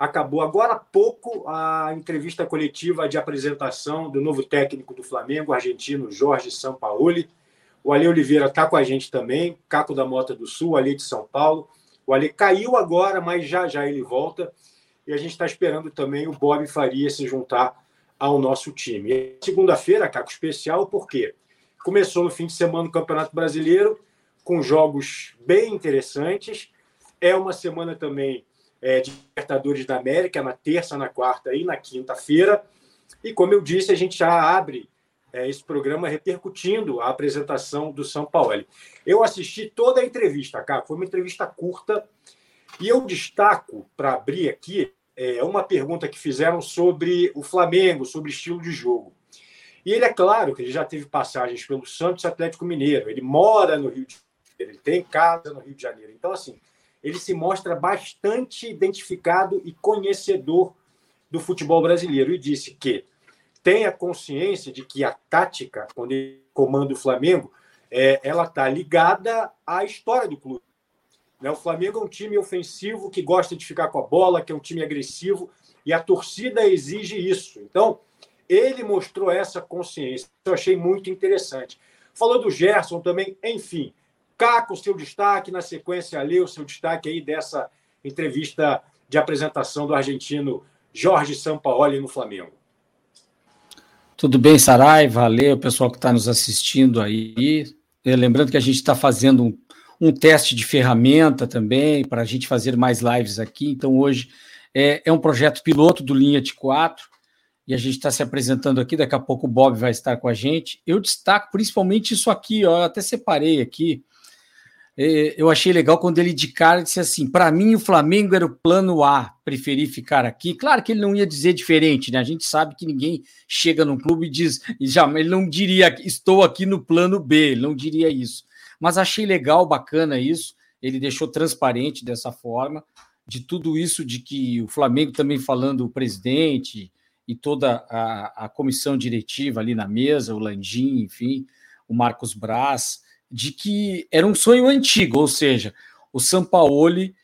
acabou agora há pouco a entrevista coletiva de apresentação do novo técnico do Flamengo, argentino Jorge Sampaoli. O Ale Oliveira está com a gente também, Caco da Mota do Sul, Ale de São Paulo. O Ale caiu agora, mas já já ele volta. E a gente está esperando também o Bob Faria se juntar ao nosso time. Segunda-feira, Caco, especial, porque começou no fim de semana o Campeonato Brasileiro, com jogos bem interessantes. É uma semana também é, de Libertadores da América, na terça, na quarta e na quinta-feira. E como eu disse, a gente já abre é, esse programa repercutindo a apresentação do São Paulo. Eu assisti toda a entrevista, cara. Foi uma entrevista curta. E eu destaco, para abrir aqui, é, uma pergunta que fizeram sobre o Flamengo, sobre estilo de jogo. E ele é claro que ele já teve passagens pelo Santos Atlético Mineiro, ele mora no Rio de Janeiro, ele tem casa no Rio de Janeiro. Então, assim, ele se mostra bastante identificado e conhecedor do futebol brasileiro e disse que tem a consciência de que a tática, quando ele comanda o Flamengo, é, ela está ligada à história do clube. Né? O Flamengo é um time ofensivo que gosta de ficar com a bola, que é um time agressivo, e a torcida exige isso. Então, ele mostrou essa consciência. Eu achei muito interessante. Falou do Gerson também, enfim. Caco, seu destaque, na sequência, ali, o seu destaque aí dessa entrevista de apresentação do argentino Jorge Sampaoli no Flamengo. Tudo bem, Sarai? Valeu, pessoal que está nos assistindo aí. Lembrando que a gente está fazendo um, um, teste de ferramenta também para a gente fazer mais lives aqui. Então, hoje é, é um projeto piloto do Linha de 4 e a gente está se apresentando aqui. Daqui a pouco o Bob vai estar com a gente. Eu destaco principalmente isso aqui, ó, eu até separei aqui. É, eu achei legal quando ele de cara disse assim: para mim, o Flamengo era o plano A, preferi ficar aqui. Claro que ele não ia dizer diferente, né? A gente sabe que ninguém chega num clube e diz, já, ele não diria estou aqui no plano B, ele não diria isso. Mas achei legal, bacana isso. Ele deixou transparente dessa forma, de tudo isso, de que o Flamengo também falando o presidente e toda a, a comissão diretiva ali na mesa, o Landim, enfim, o Marcos Braz de que era um sonho antigo, ou seja, o Sampaoli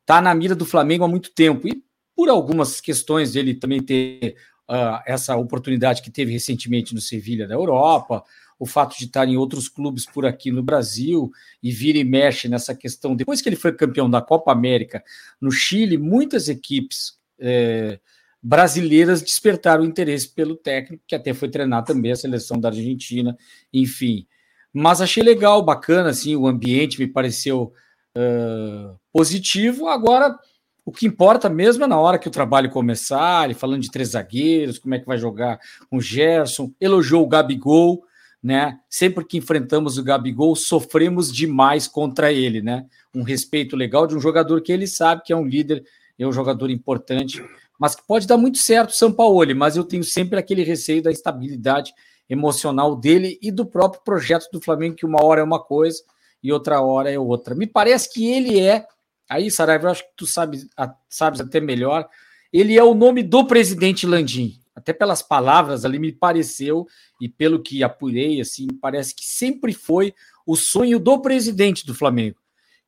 está uh, na mira do Flamengo há muito tempo e por algumas questões dele também ter uh, essa oportunidade que teve recentemente no Sevilha da Europa, o fato de estar em outros clubes por aqui no Brasil e vira e mexe nessa questão. Depois que ele foi campeão da Copa América no Chile, muitas equipes eh, brasileiras despertaram interesse pelo técnico, que até foi treinar também a seleção da Argentina, enfim. Mas achei legal, bacana, assim, o ambiente me pareceu uh, positivo. Agora, o que importa mesmo é na hora que o trabalho começar, falando de três zagueiros, como é que vai jogar com o Gerson, elogiou o Gabigol, né? Sempre que enfrentamos o Gabigol, sofremos demais contra ele, né? Um respeito legal de um jogador que ele sabe que é um líder, é um jogador importante, mas que pode dar muito certo o São Paulo, mas eu tenho sempre aquele receio da estabilidade emocional dele e do próprio projeto do Flamengo, que uma hora é uma coisa e outra hora é outra. Me parece que ele é, aí, Saraiva, eu acho que tu sabes, sabes até melhor, ele é o nome do presidente Landim. Até pelas palavras ali me pareceu, e pelo que apurei, assim, parece que sempre foi o sonho do presidente do Flamengo,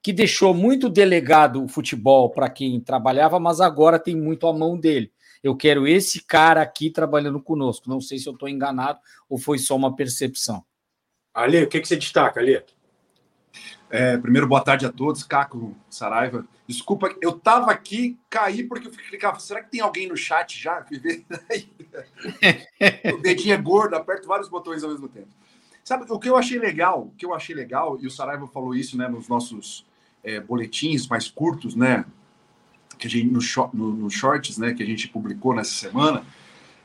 que deixou muito delegado o futebol para quem trabalhava, mas agora tem muito a mão dele eu quero esse cara aqui trabalhando conosco. Não sei se eu estou enganado ou foi só uma percepção. Ale, o que, que você destaca, Ale? É, primeiro, boa tarde a todos. Caco, Saraiva. Desculpa, eu estava aqui, caí porque eu clicava. Será que tem alguém no chat já? o dedinho é gordo, aperto vários botões ao mesmo tempo. Sabe, o que eu achei legal, o que eu achei legal, e o Saraiva falou isso né, nos nossos é, boletins mais curtos, né? Que a gente, no, no, no shorts, né, que a gente publicou nessa semana,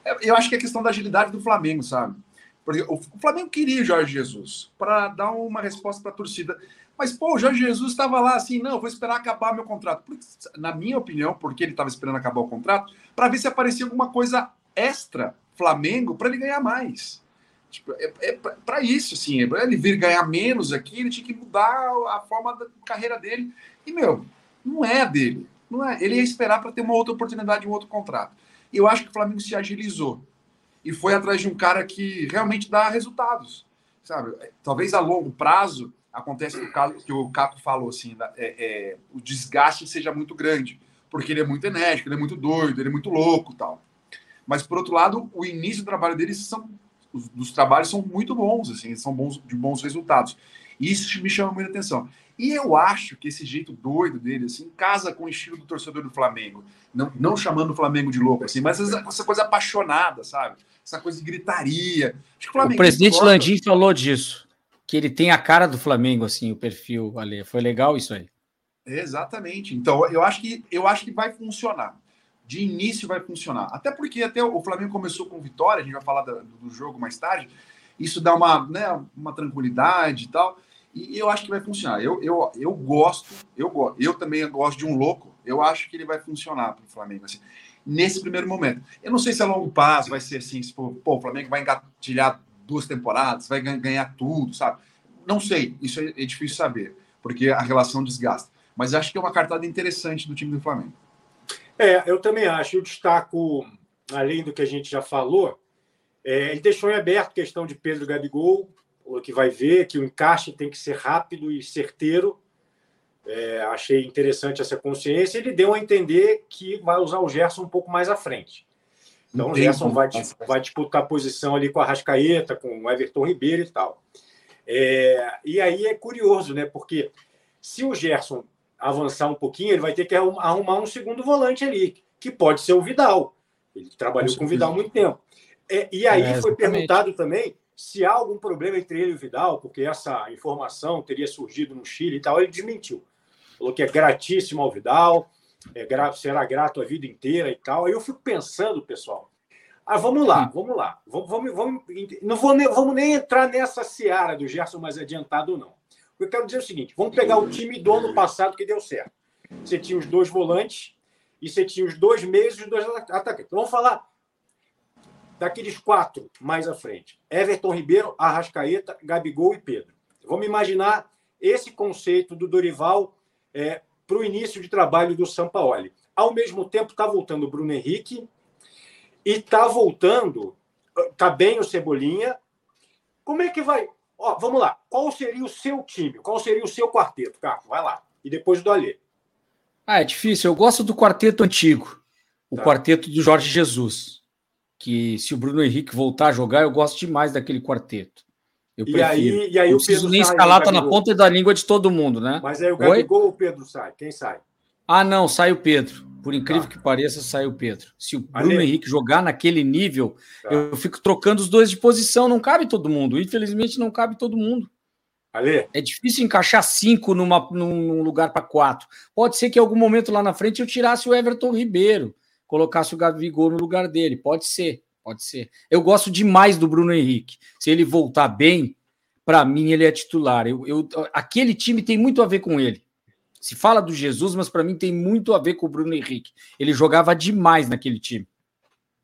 é, eu acho que é questão da agilidade do Flamengo, sabe? Porque o Flamengo queria o Jorge Jesus para dar uma resposta para a torcida. Mas, pô, o Jorge Jesus estava lá assim, não, vou esperar acabar meu contrato. Porque, na minha opinião, porque ele estava esperando acabar o contrato, para ver se aparecia alguma coisa extra Flamengo para ele ganhar mais. Tipo, é, é para isso, assim, é ele vir ganhar menos aqui, ele tinha que mudar a forma da carreira dele. E, meu, não é dele. Não é. Ele ia esperar para ter uma outra oportunidade, um outro contrato. E eu acho que o Flamengo se agilizou e foi atrás de um cara que realmente dá resultados, sabe? Talvez a longo prazo acontece o Caco, que o Caco falou assim, é, é, o desgaste seja muito grande, porque ele é muito enérgico, ele é muito doido, ele é muito louco tal. Mas, por outro lado, o início do trabalho deles são. Os, dos trabalhos são muito bons, assim, são bons de bons resultados. Isso me chama muita atenção. E eu acho que esse jeito doido dele, assim, casa com o estilo do torcedor do Flamengo. Não, não chamando o Flamengo de louco, assim, mas essa, essa coisa apaixonada, sabe? Essa coisa de gritaria. o, o presidente Landim falou disso, que ele tem a cara do Flamengo, assim, o perfil ali. Foi legal isso aí. Exatamente. Então, eu acho que eu acho que vai funcionar. De início vai funcionar. Até porque até o Flamengo começou com vitória, a gente vai falar do, do jogo mais tarde. Isso dá uma, né, uma tranquilidade e tal. E eu acho que vai funcionar. Eu, eu, eu gosto, eu gosto, eu também gosto de um louco. Eu acho que ele vai funcionar para o Flamengo assim, nesse primeiro momento. Eu não sei se a longo prazo vai ser assim, se for, pô, o Flamengo vai engatilhar duas temporadas, vai ganhar tudo, sabe? Não sei, isso é, é difícil saber, porque a relação desgasta. Mas acho que é uma cartada interessante do time do Flamengo. É, eu também acho. Eu destaco, além do que a gente já falou, é, ele deixou em aberto a questão de Pedro Gabigol, o que vai ver que o encaixe tem que ser rápido e certeiro. É, achei interessante essa consciência. Ele deu a entender que vai usar o Gerson um pouco mais à frente. Então, o Gerson vai, vai disputar a posição ali com a Rascaeta, com o Everton Ribeiro e tal. É, e aí é curioso, né? Porque se o Gerson avançar um pouquinho, ele vai ter que arrumar um segundo volante ali, que pode ser o Vidal. Ele trabalhou com, com o Vidal há muito tempo. É, e aí é, foi perguntado também se há algum problema entre ele e o Vidal, porque essa informação teria surgido no Chile e tal, ele desmentiu. Falou que é gratíssimo ao Vidal, é gra será grato a vida inteira e tal. Aí eu fico pensando, pessoal, ah, vamos lá, vamos lá. Vamos, vamos, vamos, não vou nem, vamos nem entrar nessa seara do Gerson mais adiantado não. Eu quero dizer é o seguinte: vamos pegar o time do ano passado que deu certo. Você tinha os dois volantes e você tinha os dois meios e os dois atacantes. Então, vamos falar daqueles quatro mais à frente: Everton Ribeiro, Arrascaeta, Gabigol e Pedro. Vamos imaginar esse conceito do Dorival é, para o início de trabalho do Sampaoli. Ao mesmo tempo, está voltando o Bruno Henrique e está voltando, está bem o Cebolinha. Como é que vai? Ó, vamos lá. Qual seria o seu time? Qual seria o seu quarteto, Carlos? Vai lá. E depois do Alê. Ah, é difícil. Eu gosto do quarteto antigo. O tá. quarteto do Jorge Jesus que se o Bruno Henrique voltar a jogar, eu gosto demais daquele quarteto. Eu e aí, e aí não o preciso nem escalar, tá na ponta da língua de todo mundo, né? Mas aí o Gabigol ou o Pedro sai? Quem sai? Ah, não, sai o Pedro. Por incrível tá. que pareça, sai o Pedro. Se o Bruno Ale... Henrique jogar naquele nível, tá. eu fico trocando os dois de posição. Não cabe todo mundo. Infelizmente, não cabe todo mundo. Ale... É difícil encaixar cinco numa, num lugar para quatro. Pode ser que em algum momento lá na frente eu tirasse o Everton Ribeiro colocasse o Gabigol no lugar dele. Pode ser, pode ser. Eu gosto demais do Bruno Henrique. Se ele voltar bem, para mim ele é titular. Eu, eu, aquele time tem muito a ver com ele. Se fala do Jesus, mas para mim tem muito a ver com o Bruno Henrique. Ele jogava demais naquele time.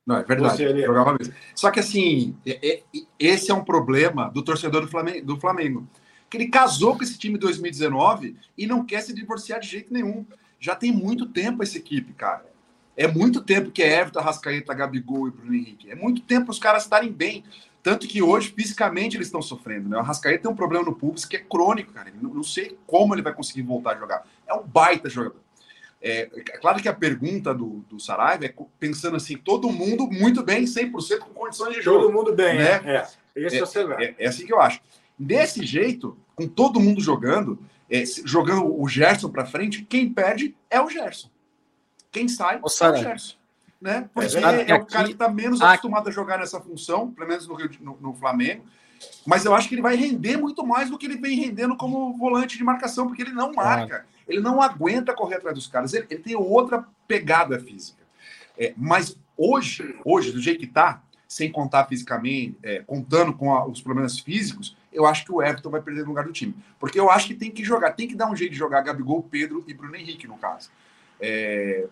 Não, é verdade. Você, jogava mesmo. Só que assim, é, é, esse é um problema do torcedor do Flamengo, do Flamengo. Que ele casou com esse time em 2019 e não quer se divorciar de jeito nenhum. Já tem muito tempo essa equipe, cara. É muito tempo que é Everton, Rascaeta, Gabigol e Bruno Henrique. É muito tempo os caras estarem bem. Tanto que hoje, fisicamente, eles estão sofrendo. Né? O Rascaeta tem um problema no pulso que é crônico, cara. Não, não, sei como ele vai conseguir voltar a jogar. É um baita jogador. É, é claro que a pergunta do, do Saraiva é pensando assim, todo mundo muito bem, 100% com condições de jogo. Todo mundo bem, né? É, Esse é, é, é, é, assim que eu acho. Desse jeito, com todo mundo jogando, é, jogando o Gerson para frente, quem perde é o Gerson. Quem sai o é o Gerson. Né? Porque é, é o cara que está menos aqui... acostumado a jogar nessa função, pelo menos no, no, no, Flamengo. Mas eu acho que ele vai render muito mais do que ele vem rendendo como volante de marcação, porque ele não marca, ele não aguenta correr atrás dos caras, ele, ele tem outra pegada física. É, mas hoje, hoje, do jeito que está, sem contar fisicamente, é, contando com a, os problemas físicos, eu acho que o Everton vai perder no lugar do time. Porque eu acho que tem que jogar, tem que dar um jeito de jogar Gabigol, Pedro e Bruno Henrique, no caso. É,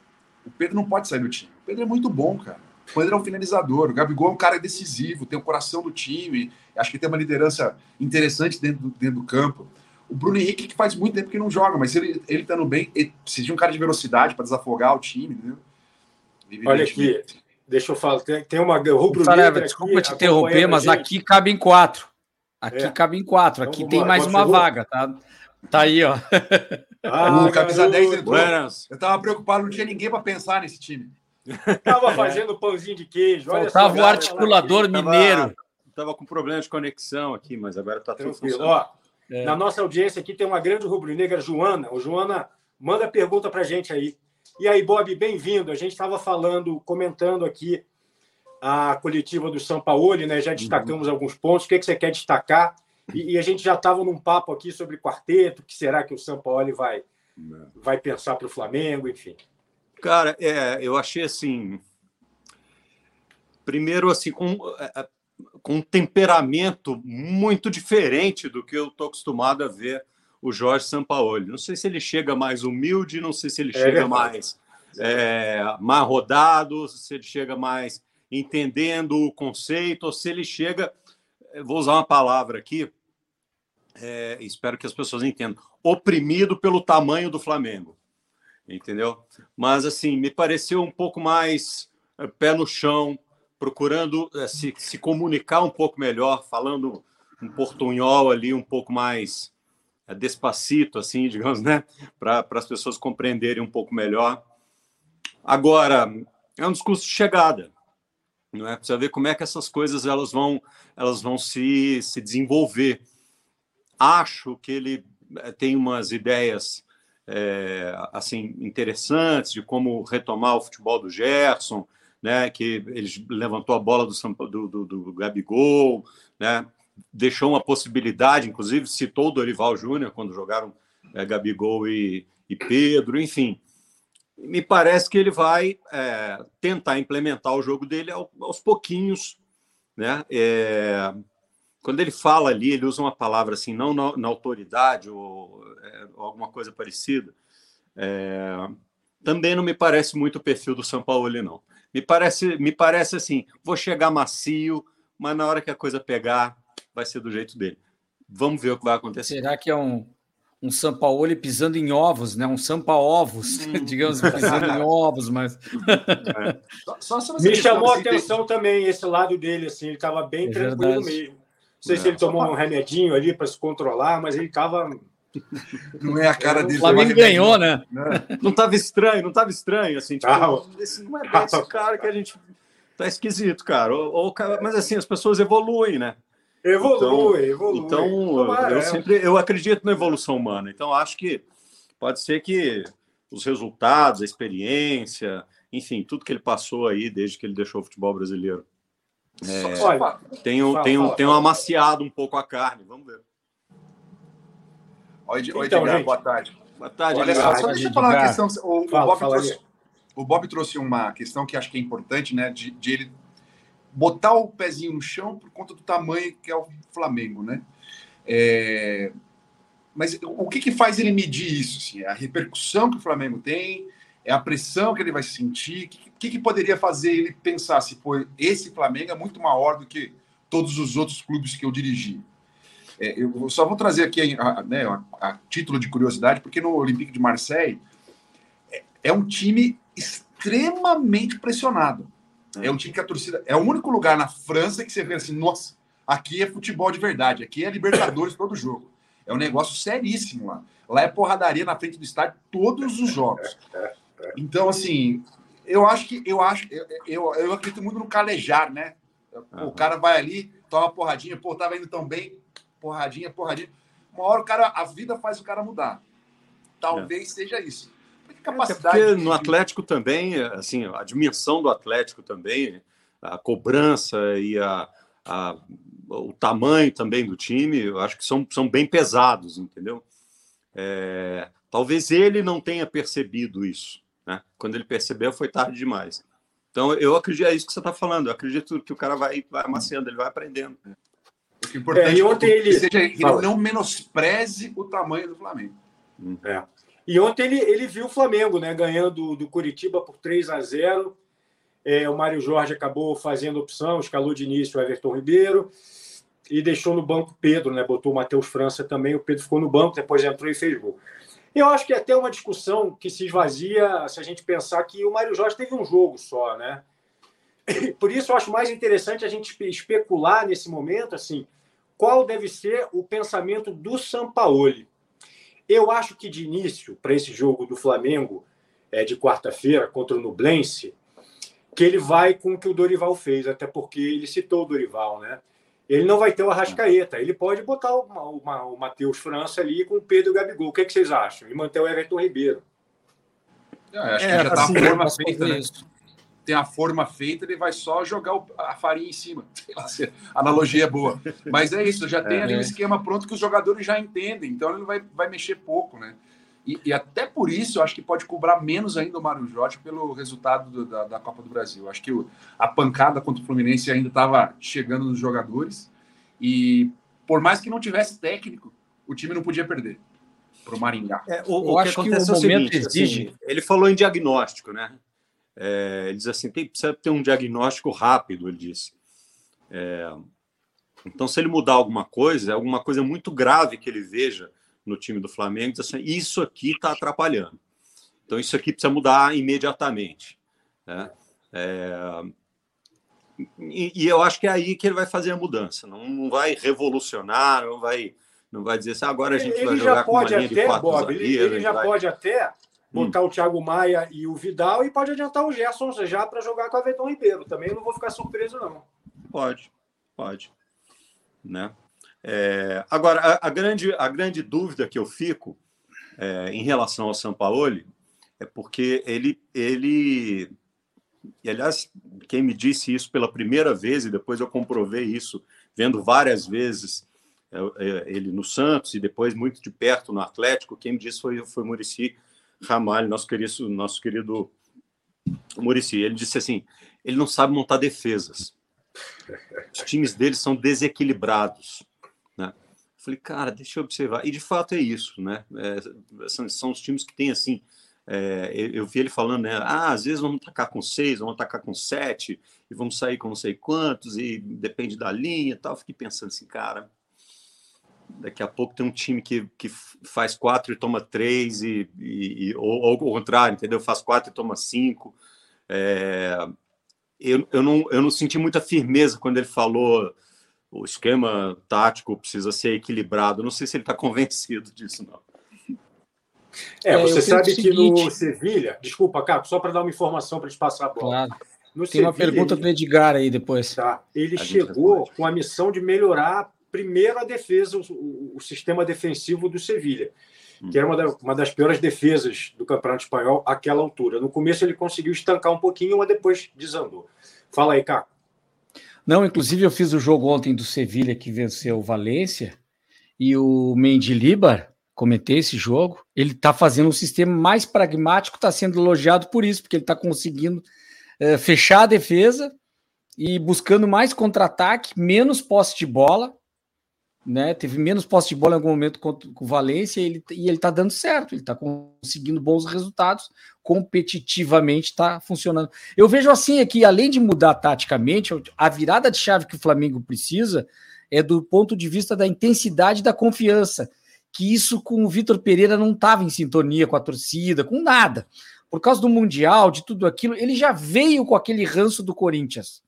o Pedro não pode sair do time. O Pedro é muito bom, cara. O Pedro é um finalizador. O Gabigol é um cara decisivo, tem o coração do time. Acho que tem uma liderança interessante dentro do, dentro do campo. O Bruno Henrique, que faz muito tempo que não joga, mas ele, ele estando bem, ele precisa de um cara de velocidade para desafogar o time, entendeu? Olha aqui, deixa eu falar, tem, tem uma rubro Sareva, Desculpa te interromper, mas aqui cabe em quatro. Aqui é. cabe em quatro. Aqui então, tem mais uma vaga, tá? Tá aí, ó. Ah, o camisa 10 entrou. Buenas. Eu tava preocupado, não tinha ninguém para pensar nesse time. Tava fazendo pãozinho de queijo. Faltava o articulador mineiro. Tava, tava, com problema de conexão aqui, mas agora tá tudo Tranquilo. Ó, é. Na nossa audiência aqui tem uma grande rubro-negra, Joana. O Joana, manda pergunta para gente aí. E aí, Bob, bem-vindo. A gente estava falando, comentando aqui a coletiva do São Paulo, né? Já destacamos uhum. alguns pontos. O que, é que você quer destacar? E, e a gente já estava num papo aqui sobre quarteto, o que será que o São Paulo vai, vai pensar para o Flamengo, enfim. Cara, é, eu achei assim. Primeiro, assim, com, é, é, com um temperamento muito diferente do que eu estou acostumado a ver o Jorge Sampaoli. Não sei se ele chega mais humilde, não sei se ele é chega verdade. mais, é, mais rodado, se ele chega mais entendendo o conceito, ou se ele chega, vou usar uma palavra aqui, é, espero que as pessoas entendam, oprimido pelo tamanho do Flamengo, entendeu? Mas assim, me pareceu um pouco mais é, pé no chão, procurando é, se, se comunicar um pouco melhor, falando um portunhol ali um pouco mais é, despacito, assim, digamos, né? Para as pessoas compreenderem um pouco melhor. Agora, é um discurso de chegada não é? Precisa ver como é que essas coisas elas vão, elas vão se, se desenvolver. Acho que ele eh, tem umas ideias é, assim interessantes de como retomar o futebol do Gerson, né? Que ele levantou a bola do, do, do, do Gabigol, né? Deixou uma possibilidade, inclusive citou o Dorival Júnior quando jogaram é, Gabigol e, e Pedro, enfim me parece que ele vai é, tentar implementar o jogo dele aos pouquinhos, né? Quando ele fala ali, ele usa uma palavra assim, não na, na autoridade ou, é, ou, alguma coisa parecida. É, também não me parece muito o perfil do São Paulo, não. Me parece, me parece assim, vou chegar macio, mas na hora que a coisa pegar, vai ser do jeito dele. Vamos ver o que vai acontecer. Será que é um, um Sampaoli pisando em ovos, né? Um Sampa ovos, hum. digamos, pisando em ovos, mas é. só, só me chamou a atenção também esse lado dele, assim, ele estava bem é tranquilo verdade. mesmo. Não sei é. se ele tomou um remedinho ali para se controlar, mas ele estava não é a cara dele. O Flamengo ganhou, né? Não estava estranho, não estava estranho, assim, tipo, ah, esse, não é desse cara que a gente tá esquisito, cara. Ou, ou, mas assim, as pessoas evoluem, né? Evolui, então, evolui. Então, eu é. sempre eu acredito na evolução humana. Então, acho que pode ser que os resultados, a experiência, enfim, tudo que ele passou aí desde que ele deixou o futebol brasileiro. É, Olha, tenho, fala, tenho, fala, tenho fala. amaciado um pouco a carne, vamos ver. Oi, então, Edgar, boa tarde. Boa tarde, Olha só, só deixa eu falar uma questão. O, o, Bob trouxe, o, Bob trouxe, uma questão que acho que é importante, né? De, de ele botar o pezinho no chão por conta do tamanho que é o Flamengo, né? É... Mas o que, que faz ele medir isso? Assim? É a repercussão que o Flamengo tem? É a pressão que ele vai sentir? O que, que, poderia fazer ele pensar se for esse Flamengo é muito maior do que todos os outros clubes que eu dirigi? É, eu só vou trazer aqui a, né, a, a, título de curiosidade, porque no Olympique de Marseille é, é um time extremamente pressionado. É um time que a torcida. É o único lugar na França que você vê assim, nossa, aqui é futebol de verdade, aqui é Libertadores todo jogo. É um negócio seríssimo lá. Lá é porradaria na frente do estádio todos os jogos. Então, assim, eu acho que eu acho, eu, eu, eu acredito muito no calejar, né? O cara vai ali, toma porradinha, pô, tava indo tão bem, porradinha, porradinha. Uma hora o cara, a vida faz o cara mudar. Talvez é. seja isso capacidade. É porque no Atlético também, assim, a dimensão do Atlético também, a cobrança e a, a, o tamanho também do time, eu acho que são, são bem pesados, entendeu? É, talvez ele não tenha percebido isso. Né? Quando ele percebeu, foi tarde demais. Então, eu acredito, é isso que você está falando. Eu acredito que o cara vai, vai amaciando, ele vai aprendendo. O importante é, ontem ele... seja que ele não menospreze o tamanho do Flamengo. É. E ontem ele, ele viu o Flamengo né, ganhando do Curitiba por 3 a 0. É, o Mário Jorge acabou fazendo opção, escalou de início o Everton Ribeiro e deixou no banco Pedro, né? Botou o Matheus França também, o Pedro ficou no banco, depois entrou e fez gol. Eu acho que é até uma discussão que se esvazia se a gente pensar que o Mário Jorge teve um jogo só, né? Por isso eu acho mais interessante a gente especular nesse momento assim, qual deve ser o pensamento do Sampaoli. Eu acho que de início, para esse jogo do Flamengo é, de quarta-feira contra o Nublense, que ele vai com o que o Dorival fez, até porque ele citou o Dorival, né? Ele não vai ter o Arrascaeta. Ele pode botar o, o, o Matheus França ali com o Pedro Gabigol. O que, é que vocês acham? E manter o Everton Ribeiro. É, acho que é, já está assim, a forma feita, né? Tem a forma feita, ele vai só jogar a farinha em cima. a analogia é boa. Mas é isso, já tem é, ali um esquema pronto que os jogadores já entendem, então ele vai, vai mexer pouco, né? E, e, até por isso eu acho que pode cobrar menos ainda o Mário Jorge pelo resultado do, da, da, Copa do Brasil. Acho que o, a pancada contra o Fluminense ainda estava chegando nos jogadores. E por mais que não tivesse técnico, o time não podia perder para o Maringá. É, o, o que acontece que o é o seguinte, exige... Assim, ele falou em diagnóstico, né? É, ele diz assim, tem, precisa ter um diagnóstico rápido, ele disse. É, então, se ele mudar alguma coisa, é alguma coisa muito grave que ele veja no time do Flamengo, diz assim, isso aqui está atrapalhando. Então, isso aqui precisa mudar imediatamente. Né? É, e, e, eu acho que é aí que ele vai fazer a mudança. Não, não vai revolucionar, não vai, não vai dizer assim, agora a gente ele vai jogar com uma linha até, de quatro Bob, Ele, ele já vai... pode até botar hum. o Thiago Maia e o Vidal e pode adiantar o Gerson já para jogar com o Everton Ribeiro. Também não vou ficar surpreso, não. Pode, pode. Né? É, agora, a, a, grande, a grande dúvida que eu fico é, em relação ao Sampaoli é porque ele, ele. E, aliás, quem me disse isso pela primeira vez, e depois eu comprovei isso, vendo várias vezes é, é ele no Santos e depois muito de perto no Atlético, quem me disse foi, foi Murici Ramalho, nosso querido, nosso querido Murici. Ele disse assim: ele não sabe montar defesas. Os times dele são desequilibrados. Falei, cara, deixa eu observar. E de fato é isso, né? É, são, são os times que têm assim. É, eu, eu, vi ele falando, né? Ah, às vezes vamos atacar com seis, vamos atacar com sete, e vamos sair com não sei quantos, e depende da linha e tal. Fiquei pensando assim, cara, daqui a pouco tem um time que, que faz quatro e toma três, e, e, e ou, ou ao contrário, entendeu? Faz quatro e toma cinco. É, eu, eu, não, eu não senti muita firmeza quando ele falou o esquema tático precisa ser equilibrado. Não sei se ele está convencido disso, não. É, é você sabe que seguinte... no Sevilha, desculpa, Caco, só para dar uma informação para te passar a bola. Claro. No Tem Sevilha, uma pergunta ele... do Edgar aí depois. Tá. Ele a chegou com a missão de melhorar primeiro a defesa, o, o sistema defensivo do Sevilha, hum. que era uma, da, uma, das piores defesas do Campeonato Espanhol àquela altura. No começo ele conseguiu estancar um pouquinho, mas depois desandou. Fala aí, Caco. Não, inclusive eu fiz o jogo ontem do Sevilha que venceu o Valência e o Mendilibar, comentei esse jogo, ele está fazendo um sistema mais pragmático, está sendo elogiado por isso, porque ele está conseguindo é, fechar a defesa e buscando mais contra-ataque, menos posse de bola, né? Teve menos posse de bola em algum momento com, com o Valência e ele, e ele tá dando certo, ele está conseguindo bons resultados, competitivamente está funcionando. Eu vejo assim aqui, além de mudar taticamente, a virada de chave que o Flamengo precisa é do ponto de vista da intensidade da confiança, que isso com o Vitor Pereira não estava em sintonia com a torcida, com nada. Por causa do Mundial, de tudo aquilo, ele já veio com aquele ranço do Corinthians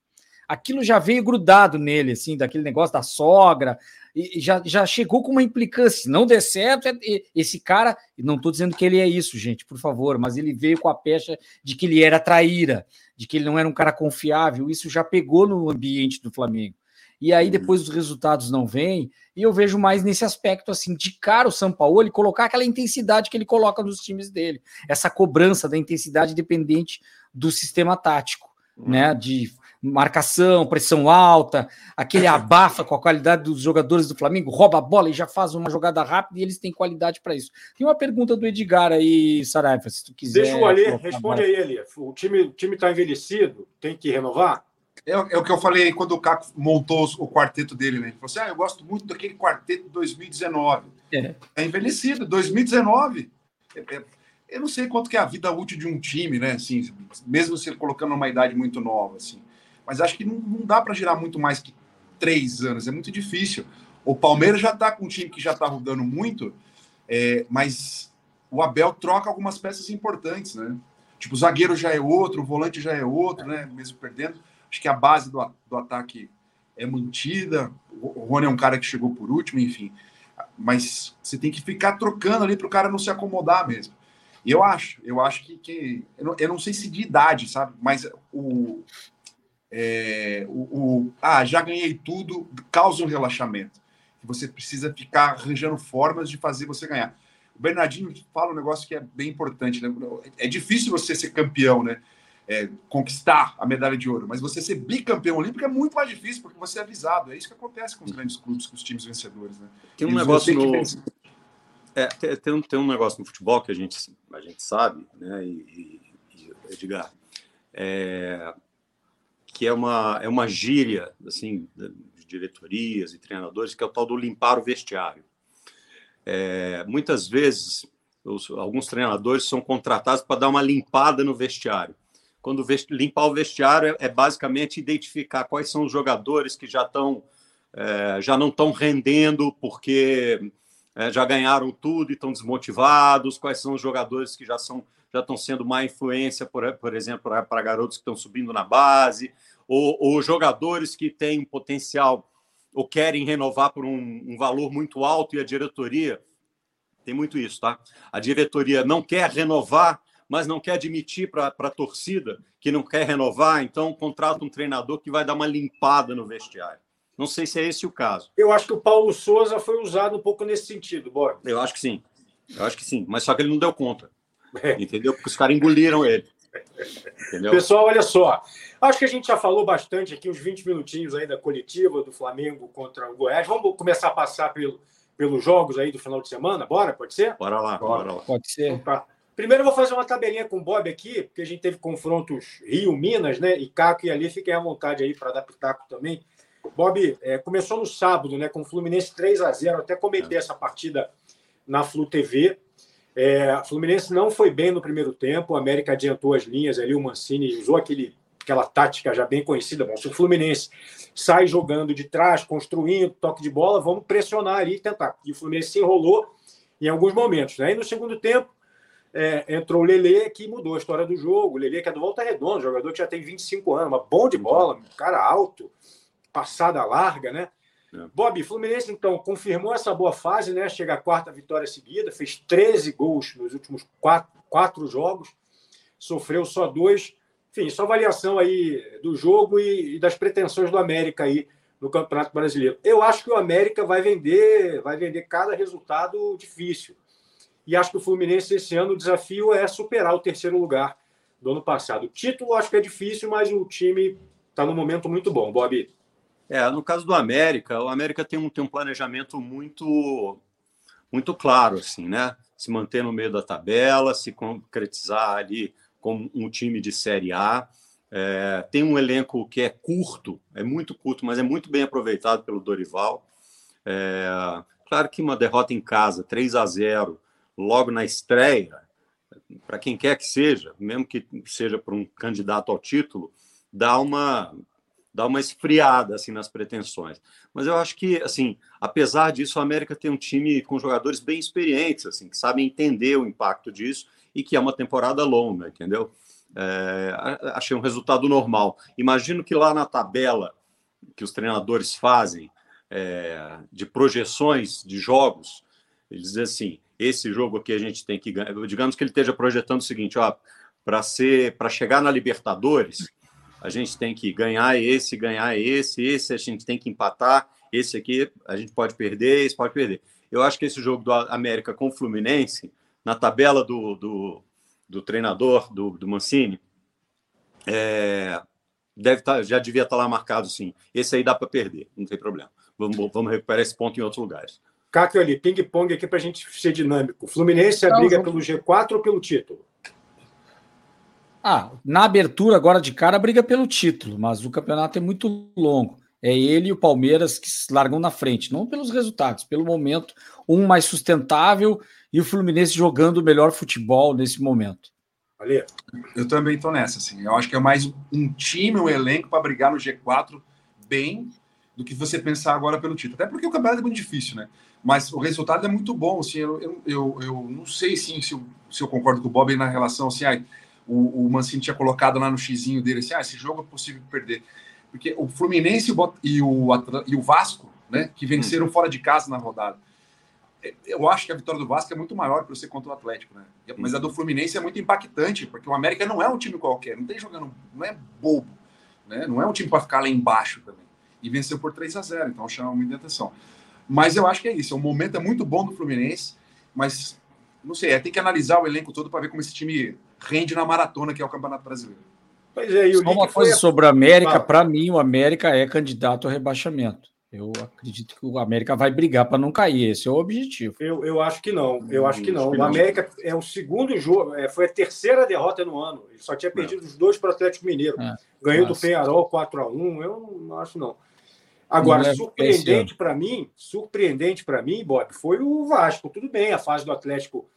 aquilo já veio grudado nele, assim, daquele negócio da sogra, já, já chegou com uma implicância. Se não der certo, é, esse cara, não estou dizendo que ele é isso, gente, por favor, mas ele veio com a pecha de que ele era traíra, de que ele não era um cara confiável. Isso já pegou no ambiente do Flamengo. E aí uhum. depois os resultados não vêm, e eu vejo mais nesse aspecto assim, de cara o São Paulo ele colocar aquela intensidade que ele coloca nos times dele, essa cobrança da intensidade dependente do sistema tático, né, de marcação, pressão alta, aquele abafa com a qualidade dos jogadores do Flamengo, rouba a bola e já faz uma jogada rápida e eles têm qualidade para isso. Tem uma pergunta do Edgar aí, Saraiva, se tu quiser. Deixa o Ali, responde aí, Ali. O time está envelhecido, tem que renovar? É, é, o que eu falei quando o Caco montou o quarteto dele, né? Ele falou assim: ah, eu gosto muito daquele quarteto de 2019. É, é envelhecido, 2019. É, é, eu não sei quanto que é a vida útil de um time, né? Assim, mesmo você colocando uma idade muito nova, assim mas acho que não, não dá para girar muito mais que três anos, é muito difícil. O Palmeiras já está com um time que já está rodando muito, é, mas o Abel troca algumas peças importantes, né? Tipo, o zagueiro já é outro, o volante já é outro, né? Mesmo perdendo. Acho que a base do, do ataque é mantida. O Rony é um cara que chegou por último, enfim. mas você tem que ficar trocando ali para o cara não se acomodar mesmo. E eu acho, eu acho que, que eu, não, eu, não, sei se de idade, sabe? Mas o, é, o, o, ah, já ganhei tudo, causa um relaxamento. Você precisa ficar arranjando formas de fazer você ganhar. O Bernardinho fala um negócio que é bem importante. Né? É difícil você ser campeão, né? É, conquistar a medalha de ouro, mas você ser bicampeão olímpico é muito mais difícil porque você é avisado. É isso que acontece com os grandes clubes, com os times vencedores. Né? Tem um Eles negócio no... É, tem, tem, um, tem um negócio no futebol que a gente, a gente sabe, né? E, e, e Edgar, é, que é uma, é uma gíria assim, de diretorias e treinadores, que é o tal do limpar o vestiário. É, muitas vezes, os, alguns treinadores são contratados para dar uma limpada no vestiário. Quando vest, limpar o vestiário é, é, basicamente identificar quais são os jogadores que já estão é, já não estão rendendo porque é, já ganharam tudo e estão desmotivados, quais são os jogadores que já são já estão sendo má influência, por, por exemplo, para garotos que estão subindo na base, ou, ou jogadores que têm potencial ou querem renovar por um, um, valor muito alto e a diretoria tem muito isso, tá? A diretoria não quer renovar, mas não quer admitir para a torcida que não quer renovar, então contrata um treinador que vai dar uma limpada no vestiário. Não sei se é esse o caso. Eu acho que o Paulo Souza foi usado um pouco nesse sentido, Bob. Eu acho que sim. Eu acho que sim, mas só que ele não deu conta. É. Entendeu? Porque os caras engoliram ele. Entendeu? Pessoal, olha só. Acho que a gente já falou bastante aqui, uns 20 minutinhos aí da coletiva do Flamengo contra o Goiás. Vamos começar a passar pelo, pelos jogos aí do final de semana? Bora? Pode ser? Bora lá, bora, bora lá. Pode ser. Então, tá. Primeiro eu vou fazer uma tabelinha com o Bob aqui, porque a gente teve confrontos Rio-Minas, né? E Caco e ali, fiquem à vontade aí para dar pitaco também. Bob, é, começou no sábado, né? Com o Fluminense 3 a 0 Até comentei é. essa partida na Flu TV. É, Fluminense não foi bem no primeiro tempo, o América adiantou as linhas ali, o Mancini usou aquele, aquela tática já bem conhecida. Bom, se o Fluminense sai jogando de trás, construindo, toque de bola, vamos pressionar ali e tentar. E o Fluminense se enrolou em alguns momentos. Né? no segundo tempo, é, entrou o Lele, que mudou a história do jogo. O Lele, que é do Volta Redonda, jogador que já tem 25 anos, mas bom de bola, cara alto, passada larga, né? É. Bob, Fluminense, então, confirmou essa boa fase, né? Chega a quarta vitória seguida, fez 13 gols nos últimos quatro, quatro jogos, sofreu só dois. Enfim, sua avaliação aí do jogo e, e, das pretensões do América aí no Campeonato Brasileiro. Eu acho que o América vai vender, vai vender cada resultado difícil. E acho que o Fluminense esse ano o desafio é superar o terceiro lugar do ano passado. O título acho que é difícil, mas o time está num momento muito bom, Bob. É, no caso do América, o América tem um, tem um planejamento muito muito claro, assim, né? Se manter no meio da tabela, se concretizar ali como um time de Série A. É, tem um elenco que é curto, é muito curto, mas é muito bem aproveitado pelo Dorival. É, claro que uma derrota em casa, 3 a 0 logo na estreia, para quem quer que seja, mesmo que seja para um candidato ao título, dá uma dar uma esfriada assim nas pretensões. Mas eu acho que, assim, apesar disso, a América tem um time com jogadores bem experientes, assim, que sabem entender o impacto disso e que é uma temporada longa, entendeu? É, achei um resultado normal. Imagino que lá na tabela que os treinadores fazem é, de projeções de jogos, eles dizem assim: esse jogo aqui a gente tem que ganhar. Digamos que ele esteja projetando o seguinte: ó, para ser, para chegar na Libertadores a gente tem que ganhar esse, ganhar esse, esse a gente tem que empatar, esse aqui a gente pode perder, esse pode perder. Eu acho que esse jogo do América com o Fluminense, na tabela do, do, do treinador, do, do Mancini, é, deve tá, já devia estar tá lá marcado sim. Esse aí dá para perder, não tem problema. Vamos, vamos recuperar esse ponto em outros lugares. Cáquio ali, ping-pong aqui para a gente ser dinâmico. Fluminense a briga pelo G4 ou pelo título? Ah, na abertura agora de cara briga pelo título, mas o campeonato é muito longo. É ele e o Palmeiras que se largam na frente, não pelos resultados, pelo momento, um mais sustentável e o Fluminense jogando o melhor futebol nesse momento. Olha, eu também estou nessa, assim. Eu acho que é mais um time, um elenco para brigar no G4 bem do que você pensar agora pelo título. Até porque o campeonato é muito difícil, né? Mas o resultado é muito bom, assim. Eu, eu, eu, não sei sim, se, eu, se eu concordo com o Bob na relação assim. Ah, o, o Mancini tinha colocado lá no xizinho dele assim, ah, esse jogo é possível perder. Porque o Fluminense e o, e o, Vasco, né, que venceram hum. fora de casa na rodada. eu acho que a vitória do Vasco é muito maior para você contra o Atlético, né? Mas a do Fluminense é muito impactante, porque o América não é um time qualquer, não tem jogando, não é bobo, né? Não é um time para ficar lá embaixo também. E venceu por 3 a 0 então chama muita atenção. Mas eu acho que é isso, o momento é muito bom do Fluminense, mas não sei, é, tem que analisar o elenco todo para ver como esse time rende na maratona que é o Campeonato Brasileiro. Pois é, e Só uma coisa sobre o América, para mim o América é candidato ao rebaixamento. Eu acredito que o América vai brigar para não cair. Esse é o objetivo. Eu, eu acho que não. Eu acho que não. O América é o segundo jogo, é, foi a terceira derrota no ano. Ele só tinha perdido os dois para o Atlético Mineiro. É, Ganhou do Penharol 4 a 1 Eu não acho, não. Agora, não surpreendente para mim, surpreendente para mim, Bob, foi o Vasco. Tudo bem, a fase do Atlético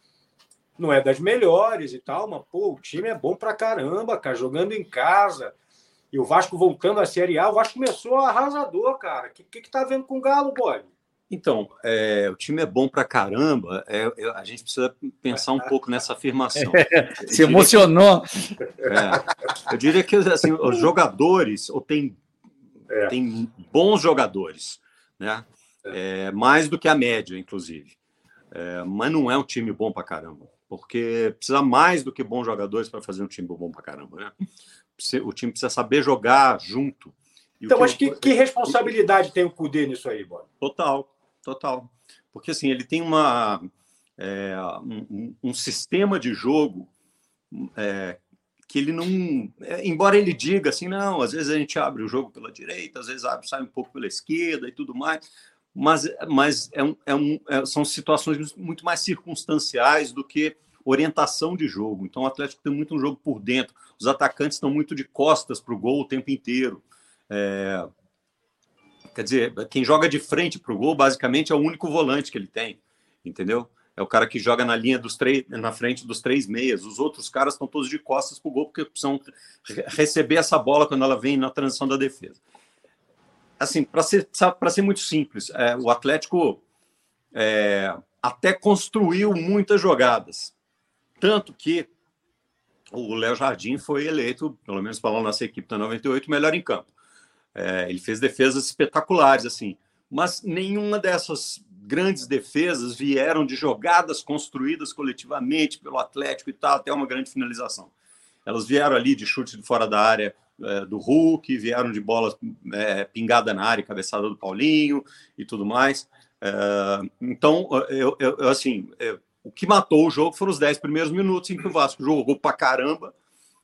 não é das melhores e tal, mas pô, o time é bom para caramba, cara, jogando em casa e o Vasco voltando à Série A, o Vasco começou arrasador, cara. O que, que, que tá vendo com o Galo, boy? Então, é, o time é bom pra caramba. É, é, a gente precisa pensar um pouco nessa afirmação. É, se emocionou. Que, é, eu diria que assim, os jogadores, ou tem, é. tem bons jogadores, né? mais do que a média, inclusive. mas não é um time bom pra caramba. Porque precisa mais do que bons jogadores para fazer um time bom pra caramba, né? o time precisa saber jogar junto. E então, acho que, que, que responsabilidade tem o Cudê nisso aí, Bob? Total, total. Porque assim, ele tem uma, é, um, um, sistema de jogo é, que ele não. É, embora ele diga assim, não, às vezes a gente abre o jogo pela direita, às vezes abre, sai um pouco pela esquerda e tudo mais. Mas, mas é um, é um, é, são situações muito mais circunstanciais do que orientação de jogo. Então o Atlético tem muito um jogo por dentro. Os atacantes estão muito de costas para o gol o tempo inteiro. É... Quer dizer, quem joga de frente para o gol, basicamente, é o único volante que ele tem, entendeu? É o cara que joga na linha dos três, na frente dos três meias. Os outros caras estão todos de costas para o gol, porque precisam receber essa bola quando ela vem na transição da defesa. Assim, para ser, ser muito simples, é, o Atlético é, até construiu muitas jogadas. Tanto que o Léo Jardim foi eleito, pelo menos pela nossa equipe da 98, melhor em campo. É, ele fez defesas espetaculares, assim, mas nenhuma dessas grandes defesas vieram de jogadas construídas coletivamente pelo Atlético e tal, até uma grande finalização. Elas vieram ali de chute de fora da área é, do Hulk, vieram de bola é, pingada na área, cabeçada do Paulinho e tudo mais. É, então, eu, eu assim, eu, o que matou o jogo foram os 10 primeiros minutos em que o Vasco jogou pra caramba,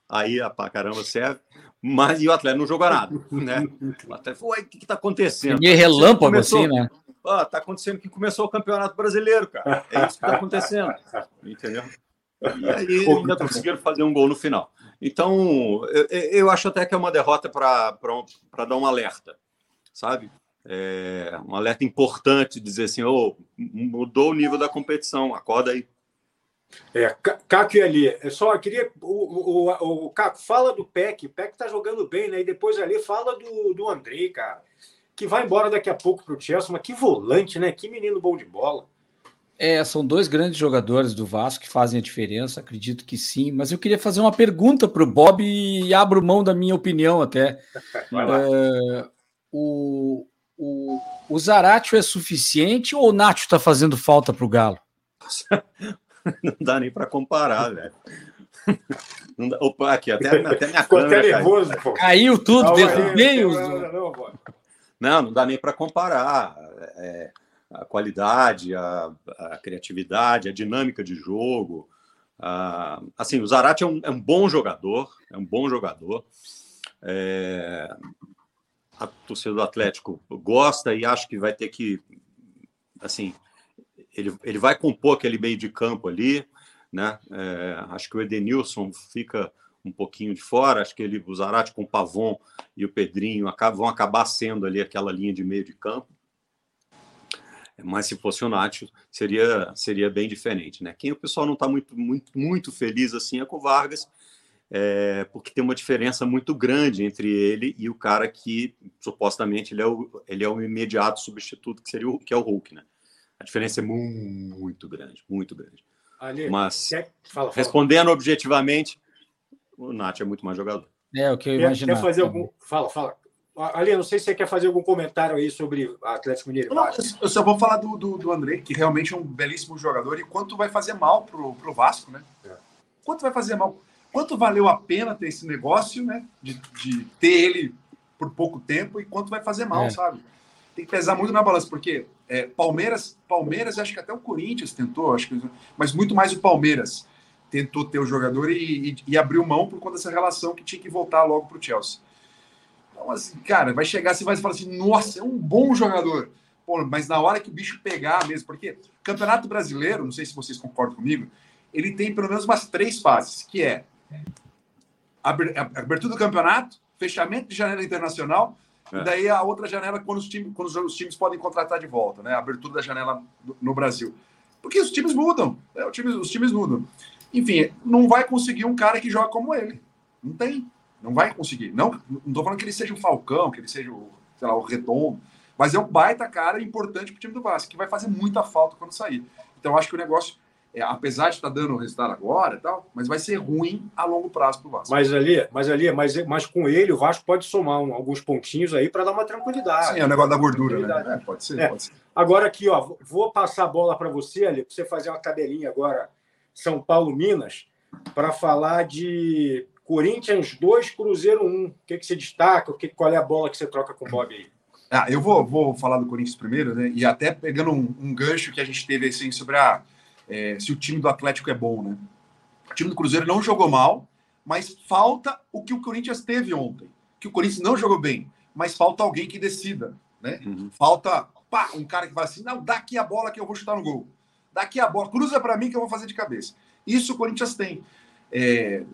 aí a pra caramba serve, mas e o Atlético não jogou nada, né? O Atlético falou, o que, que tá acontecendo? E relâmpago começou, assim, né? Ah, tá acontecendo que começou o Campeonato Brasileiro, cara. É isso que tá acontecendo, entendeu? E aí ainda conseguiram fazer um gol no final. Então, eu, eu acho até que é uma derrota para dar um alerta, sabe? é, um alerta importante, dizer assim, oh, mudou o nível da competição, acorda aí. É, Caco e ali, é só queria. O, o, o Caco, fala do PEC, o PEC tá jogando bem, né? E depois ali fala do, do Andrei, cara, que vai embora daqui a pouco pro Chelsea, mas que volante, né? Que menino bom de bola. É, são dois grandes jogadores do Vasco que fazem a diferença, acredito que sim. Mas eu queria fazer uma pergunta para o Bob e abro mão da minha opinião até. É, o, o, o Zaratio é suficiente ou o Nacho está fazendo falta para o Galo? Não dá nem para comparar, velho. Dá, opa, aqui, até, até minha Ficou câmera. Até nervoso, caiu. caiu tudo, derrubei Não, não dá nem para comparar. É, a qualidade, a, a, criatividade, a dinâmica de jogo. A, assim, o Zarate é um, é um, bom jogador, é um bom jogador. É, a torcida do Atlético gosta e acho que vai ter que, assim, ele, ele vai compor aquele meio de campo ali, né? É, acho que o Edenilson fica um pouquinho de fora, acho que ele, o Zarate com o Pavon e o Pedrinho vão acabar sendo ali aquela linha de meio de campo. Mas se fosse o Nacho, seria, seria bem diferente, né? Quem o pessoal não está muito, muito, muito feliz assim é com o Vargas, é, porque tem uma diferença muito grande entre ele e o cara que supostamente ele é o, ele é o imediato substituto, que seria o, que é o Hulk, né? A diferença é muito, muito grande, muito grande. Ali, Mas, quer... fala, fala. respondendo objetivamente, o Nath é muito mais jogador. É, o que eu imaginava. Quer fazer algum... Fala, fala. Ali, não sei se você quer fazer algum comentário aí sobre Atlético Mineiro. Não, eu só vou falar do, do, do André, que realmente é um belíssimo jogador, e quanto vai fazer mal pro, pro Vasco, né? É. Quanto vai fazer mal? Quanto valeu a pena ter esse negócio, né? De, de ter ele por pouco tempo e quanto vai fazer mal, é. sabe? Tem que pesar muito na balança, porque é, Palmeiras, Palmeiras, acho que até o Corinthians tentou, acho que, mas muito mais o Palmeiras tentou ter o jogador e, e, e abriu mão por conta dessa relação que tinha que voltar logo para o Chelsea. Então, assim, cara, vai chegar assim, vai falar assim, nossa, é um bom jogador. Pô, mas na hora que o bicho pegar mesmo, porque Campeonato Brasileiro, não sei se vocês concordam comigo, ele tem pelo menos umas três fases, que é abertura do campeonato, fechamento de janela internacional, é. e daí a outra janela quando os, times, quando os times podem contratar de volta, né? A abertura da janela no Brasil. Porque os times mudam, né? os, times, os times mudam. Enfim, não vai conseguir um cara que joga como ele. Não tem. Não vai conseguir. Não, tô falando que ele seja o Falcão, que ele seja o, sei lá, o Redondo, mas é um baita cara importante para o time do Vasco, que vai fazer muita falta quando sair. Então, acho que o negócio é, apesar de estar tá dando o resultado agora e tal, mas vai ser ruim a longo prazo para o Vasco. Mas ali, mas ali, mas, mas com ele o Vasco pode somar um, alguns pontinhos aí para dar uma tranquilidade. Sim, é o negócio da gordura, né? É, pode, ser, é. pode ser. Agora aqui, ó, vou passar a bola para você ali, para você fazer uma tabelinha agora São Paulo Minas para falar de Corinthians 2, Cruzeiro 1. O que, que você destaca? O que, qual é a bola que você troca com o Bob aí? Ah, eu vou, vou falar do Corinthians primeiro, né? E até pegando um, um gancho que a gente teve assim sobre a é, se o time do Atlético é bom, né? O time do Cruzeiro não jogou mal, mas falta o que o Corinthians teve ontem. Que o Corinthians não jogou bem, mas falta alguém que decida, né? Uhum. Falta pá, um cara que vai assim, não, dá aqui a bola que eu vou chutar no gol. Dá aqui a bola, cruza para mim que eu vou fazer de cabeça. Isso o Corinthians tem. É,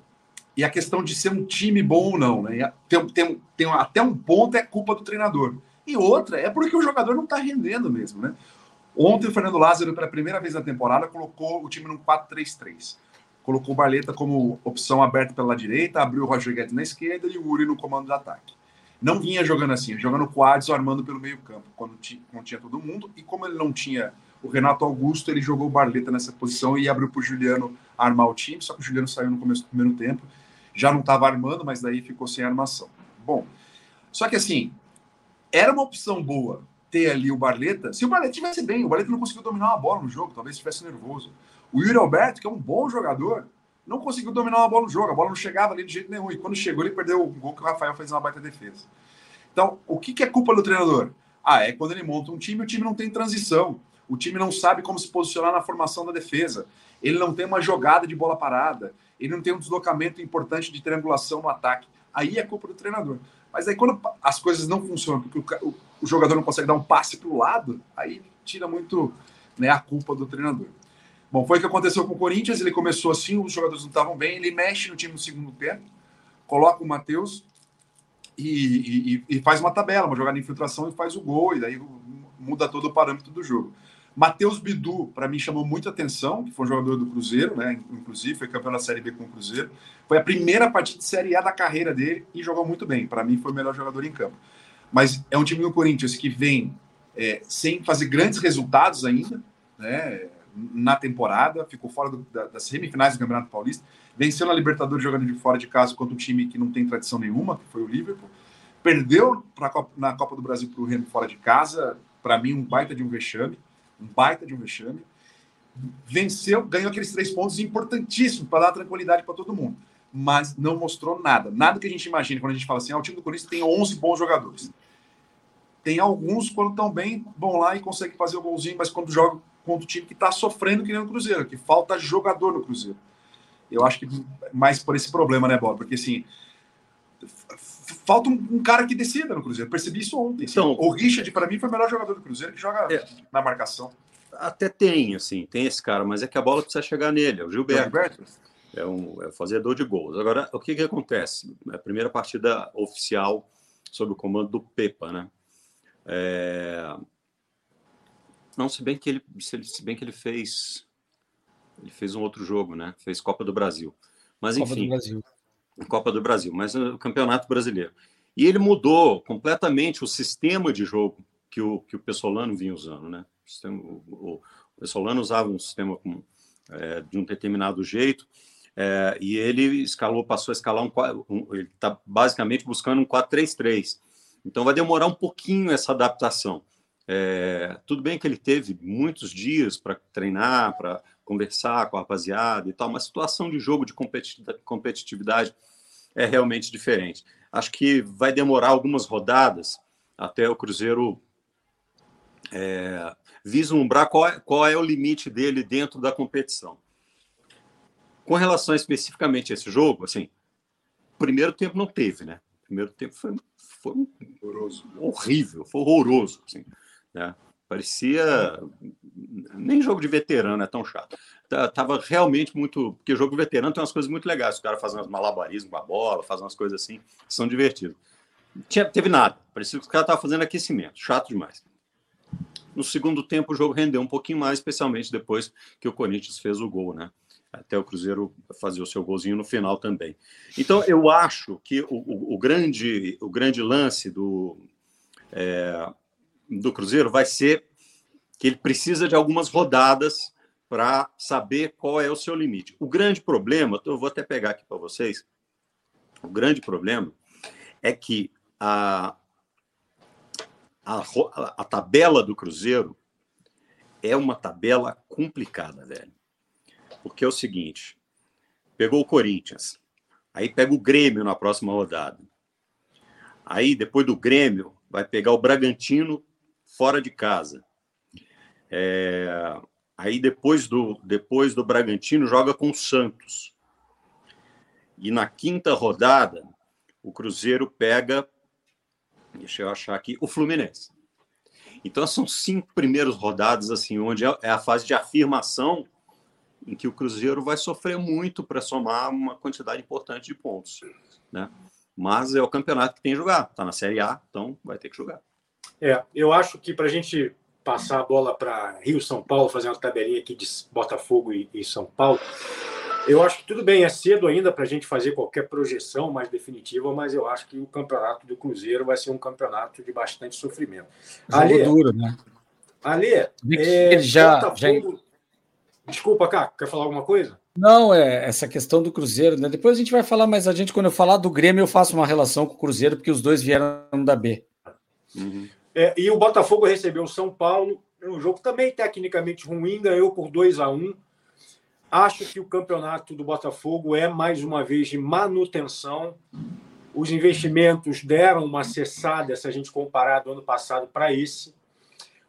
e a questão de ser um time bom ou não, né? Tem, tem, tem até um ponto é culpa do treinador. E outra é porque o jogador não está rendendo mesmo, né? Ontem o Fernando Lázaro, pela primeira vez na temporada, colocou o time num 4-3-3. Colocou o Barleta como opção aberta pela direita, abriu o Roger Guedes na esquerda e o Uri no comando de ataque. Não vinha jogando assim, jogando com o Adson armando pelo meio campo, quando quando tinha todo mundo. E como ele não tinha o Renato Augusto, ele jogou o Barleta nessa posição e abriu para o Juliano armar o time. Só que o Juliano saiu no começo do primeiro tempo. Já não estava armando, mas daí ficou sem armação. Bom, só que assim, era uma opção boa ter ali o Barleta, se o Barleta tivesse bem, o Barleta não conseguiu dominar uma bola no jogo, talvez estivesse nervoso. O Yuri Alberto, que é um bom jogador, não conseguiu dominar uma bola no jogo, a bola não chegava ali de jeito nenhum. E quando chegou, ele perdeu o gol que o Rafael fez uma baita defesa. Então, o que, que é culpa do treinador? Ah, é quando ele monta um time, o time não tem transição. O time não sabe como se posicionar na formação da defesa. Ele não tem uma jogada de bola parada. Ele não tem um deslocamento importante de triangulação no ataque. Aí é culpa do treinador. Mas aí quando as coisas não funcionam, porque o, o jogador não consegue dar um passe para o lado, aí tira muito né, a culpa do treinador. Bom, foi o que aconteceu com o Corinthians, ele começou assim, os jogadores não estavam bem, ele mexe no time no segundo tempo, coloca o Matheus e, e, e, faz uma tabela, uma jogada de infiltração e faz o gol, e daí muda todo o parâmetro do jogo. Matheus Bidu, para mim, chamou muita atenção, que foi um jogador do Cruzeiro, né? Inclusive, foi campeão da Série B com o Cruzeiro. Foi a primeira partida de Série A da carreira dele e jogou muito bem. Para mim, foi o melhor jogador em campo. Mas é um time do Corinthians que vem é, sem fazer grandes resultados ainda, né? Na temporada, ficou fora do, da, das semifinais do Campeonato Paulista, venceu na Libertadores jogando de fora de casa contra um time que não tem tradição nenhuma, que foi o Liverpool. Perdeu na Copa do Brasil para o Remo fora de casa, para mim, um baita de um vexame um baita de um vexame. Venceu, ganhou aqueles três pontos importantíssimos para dar tranquilidade para todo mundo. Mas não mostrou nada. Nada que a gente imagine quando a gente fala assim: ah, o time do Corinthians tem 11 bons jogadores. Tem alguns, quando estão bem, vão lá e conseguem fazer o golzinho, mas quando jogam contra o time que está sofrendo que nem o Cruzeiro, que falta jogador no Cruzeiro. Eu acho que mais por esse problema, né, Bob? Porque assim, falta um, um, cara que decida no Cruzeiro. Percebi isso ontem. Assim. Então, o Richard, para mim, foi o melhor jogador do Cruzeiro que joga é, na marcação. Até tem, assim, tem esse cara, mas é que a bola precisa chegar nele, é o Gilberto. Gilberto? É um é fazedor de gols. Agora, o que, que acontece? A primeira partida oficial sob o comando do Pepa, né? É... Não, se bem que ele, se bem que ele fez, ele fez um outro jogo, né? Fez Copa do Brasil. Mas enfim. Copa do Brasil. Copa do Brasil, mas o Campeonato Brasileiro. E ele mudou completamente o sistema de jogo que o, que o Pessolano vinha usando. Né? O, sistema, o, o Pessolano usava um sistema com, é, de um determinado jeito, é, e ele escalou, passou a escalar um, um ele está basicamente buscando um 4-3-3. Então vai demorar um pouquinho essa adaptação. É, tudo bem que ele teve muitos dias para treinar, para conversar com a rapaziada e tal, mas a situação de jogo de competitividade é realmente diferente. Acho que vai demorar algumas rodadas até o Cruzeiro é, vislumbrar qual é, qual é o limite dele dentro da competição. Com relação especificamente a esse jogo, assim, primeiro tempo não teve, né? Primeiro tempo foi, foi horroroso. horrível, foi horroroso, assim, né? Parecia nem jogo de veterano é tão chato. Tá, tava realmente muito. Porque jogo de veterano tem umas coisas muito legais. Os caras fazem umas malabarismo com a bola, fazem umas coisas assim, são divertidos. Tinha, teve nada. Parecia que os caras estavam fazendo aquecimento. Chato demais. No segundo tempo, o jogo rendeu um pouquinho mais, especialmente depois que o Corinthians fez o gol, né? Até o Cruzeiro fazer o seu golzinho no final também. Então, eu acho que o, o, o grande, o grande lance do, é, do Cruzeiro vai ser que ele precisa de algumas rodadas para saber qual é o seu limite. O grande problema, eu vou até pegar aqui para vocês, o grande problema é que a, a, a tabela do Cruzeiro é uma tabela complicada, velho. Porque é o seguinte: pegou o Corinthians, aí pega o Grêmio na próxima rodada. Aí, depois do Grêmio, vai pegar o Bragantino fora de casa. É, aí depois do, depois do Bragantino joga com o Santos. E na quinta rodada, o Cruzeiro pega, deixa eu achar aqui, o Fluminense. Então são cinco primeiros rodadas assim, onde é, é a fase de afirmação em que o Cruzeiro vai sofrer muito para somar uma quantidade importante de pontos, né? Mas é o campeonato que tem que jogar, está na Série A, então vai ter que jogar. É, eu acho que para a gente passar a bola para Rio São Paulo, fazer uma tabelinha aqui de Botafogo e, e São Paulo, eu acho que tudo bem, é cedo ainda para a gente fazer qualquer projeção mais definitiva, mas eu acho que o campeonato do Cruzeiro vai ser um campeonato de bastante sofrimento. Jogo Ale, duro, né? Ale, é, já, Botafogo... já... Desculpa, cá, quer falar alguma coisa? Não, é essa questão do Cruzeiro, né? Depois a gente vai falar, mas a gente, quando eu falar do Grêmio, eu faço uma relação com o Cruzeiro, porque os dois vieram da B. Uhum. É, e o Botafogo recebeu o São Paulo, um jogo também tecnicamente ruim, ganhou por 2 a 1 um. Acho que o campeonato do Botafogo é mais uma vez de manutenção. Os investimentos deram uma cessada, se a gente comparar do ano passado para esse.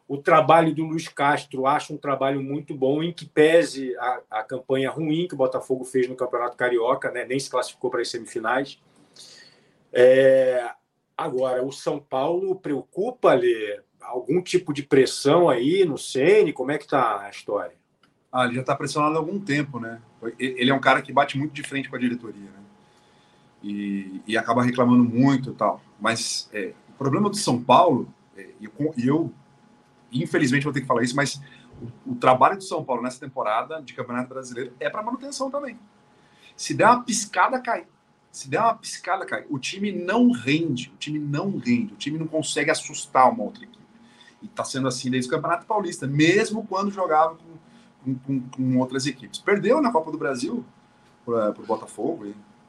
O trabalho do Luiz Castro acho um trabalho muito bom, em que pese a, a campanha ruim que o Botafogo fez no Campeonato Carioca, né? nem se classificou para as semifinais. É, Agora, o São Paulo preocupa ali algum tipo de pressão aí no Ceni? Como é que tá a história? Ah, ele já está pressionado há algum tempo, né? Ele é um cara que bate muito de frente com a diretoria, né? E, e acaba reclamando muito e tal. Mas é, o problema do São Paulo, é, e eu, eu, infelizmente vou ter que falar isso, mas o, o trabalho do São Paulo nessa temporada de Campeonato Brasileiro é para manutenção também. Se der uma piscada, cai se der uma piscada, cara, o time não rende, o time não rende, o time não consegue assustar uma outra equipe. E tá sendo assim desde o Campeonato Paulista, mesmo quando jogava com, com, com outras equipes. Perdeu na Copa do Brasil para o Botafogo,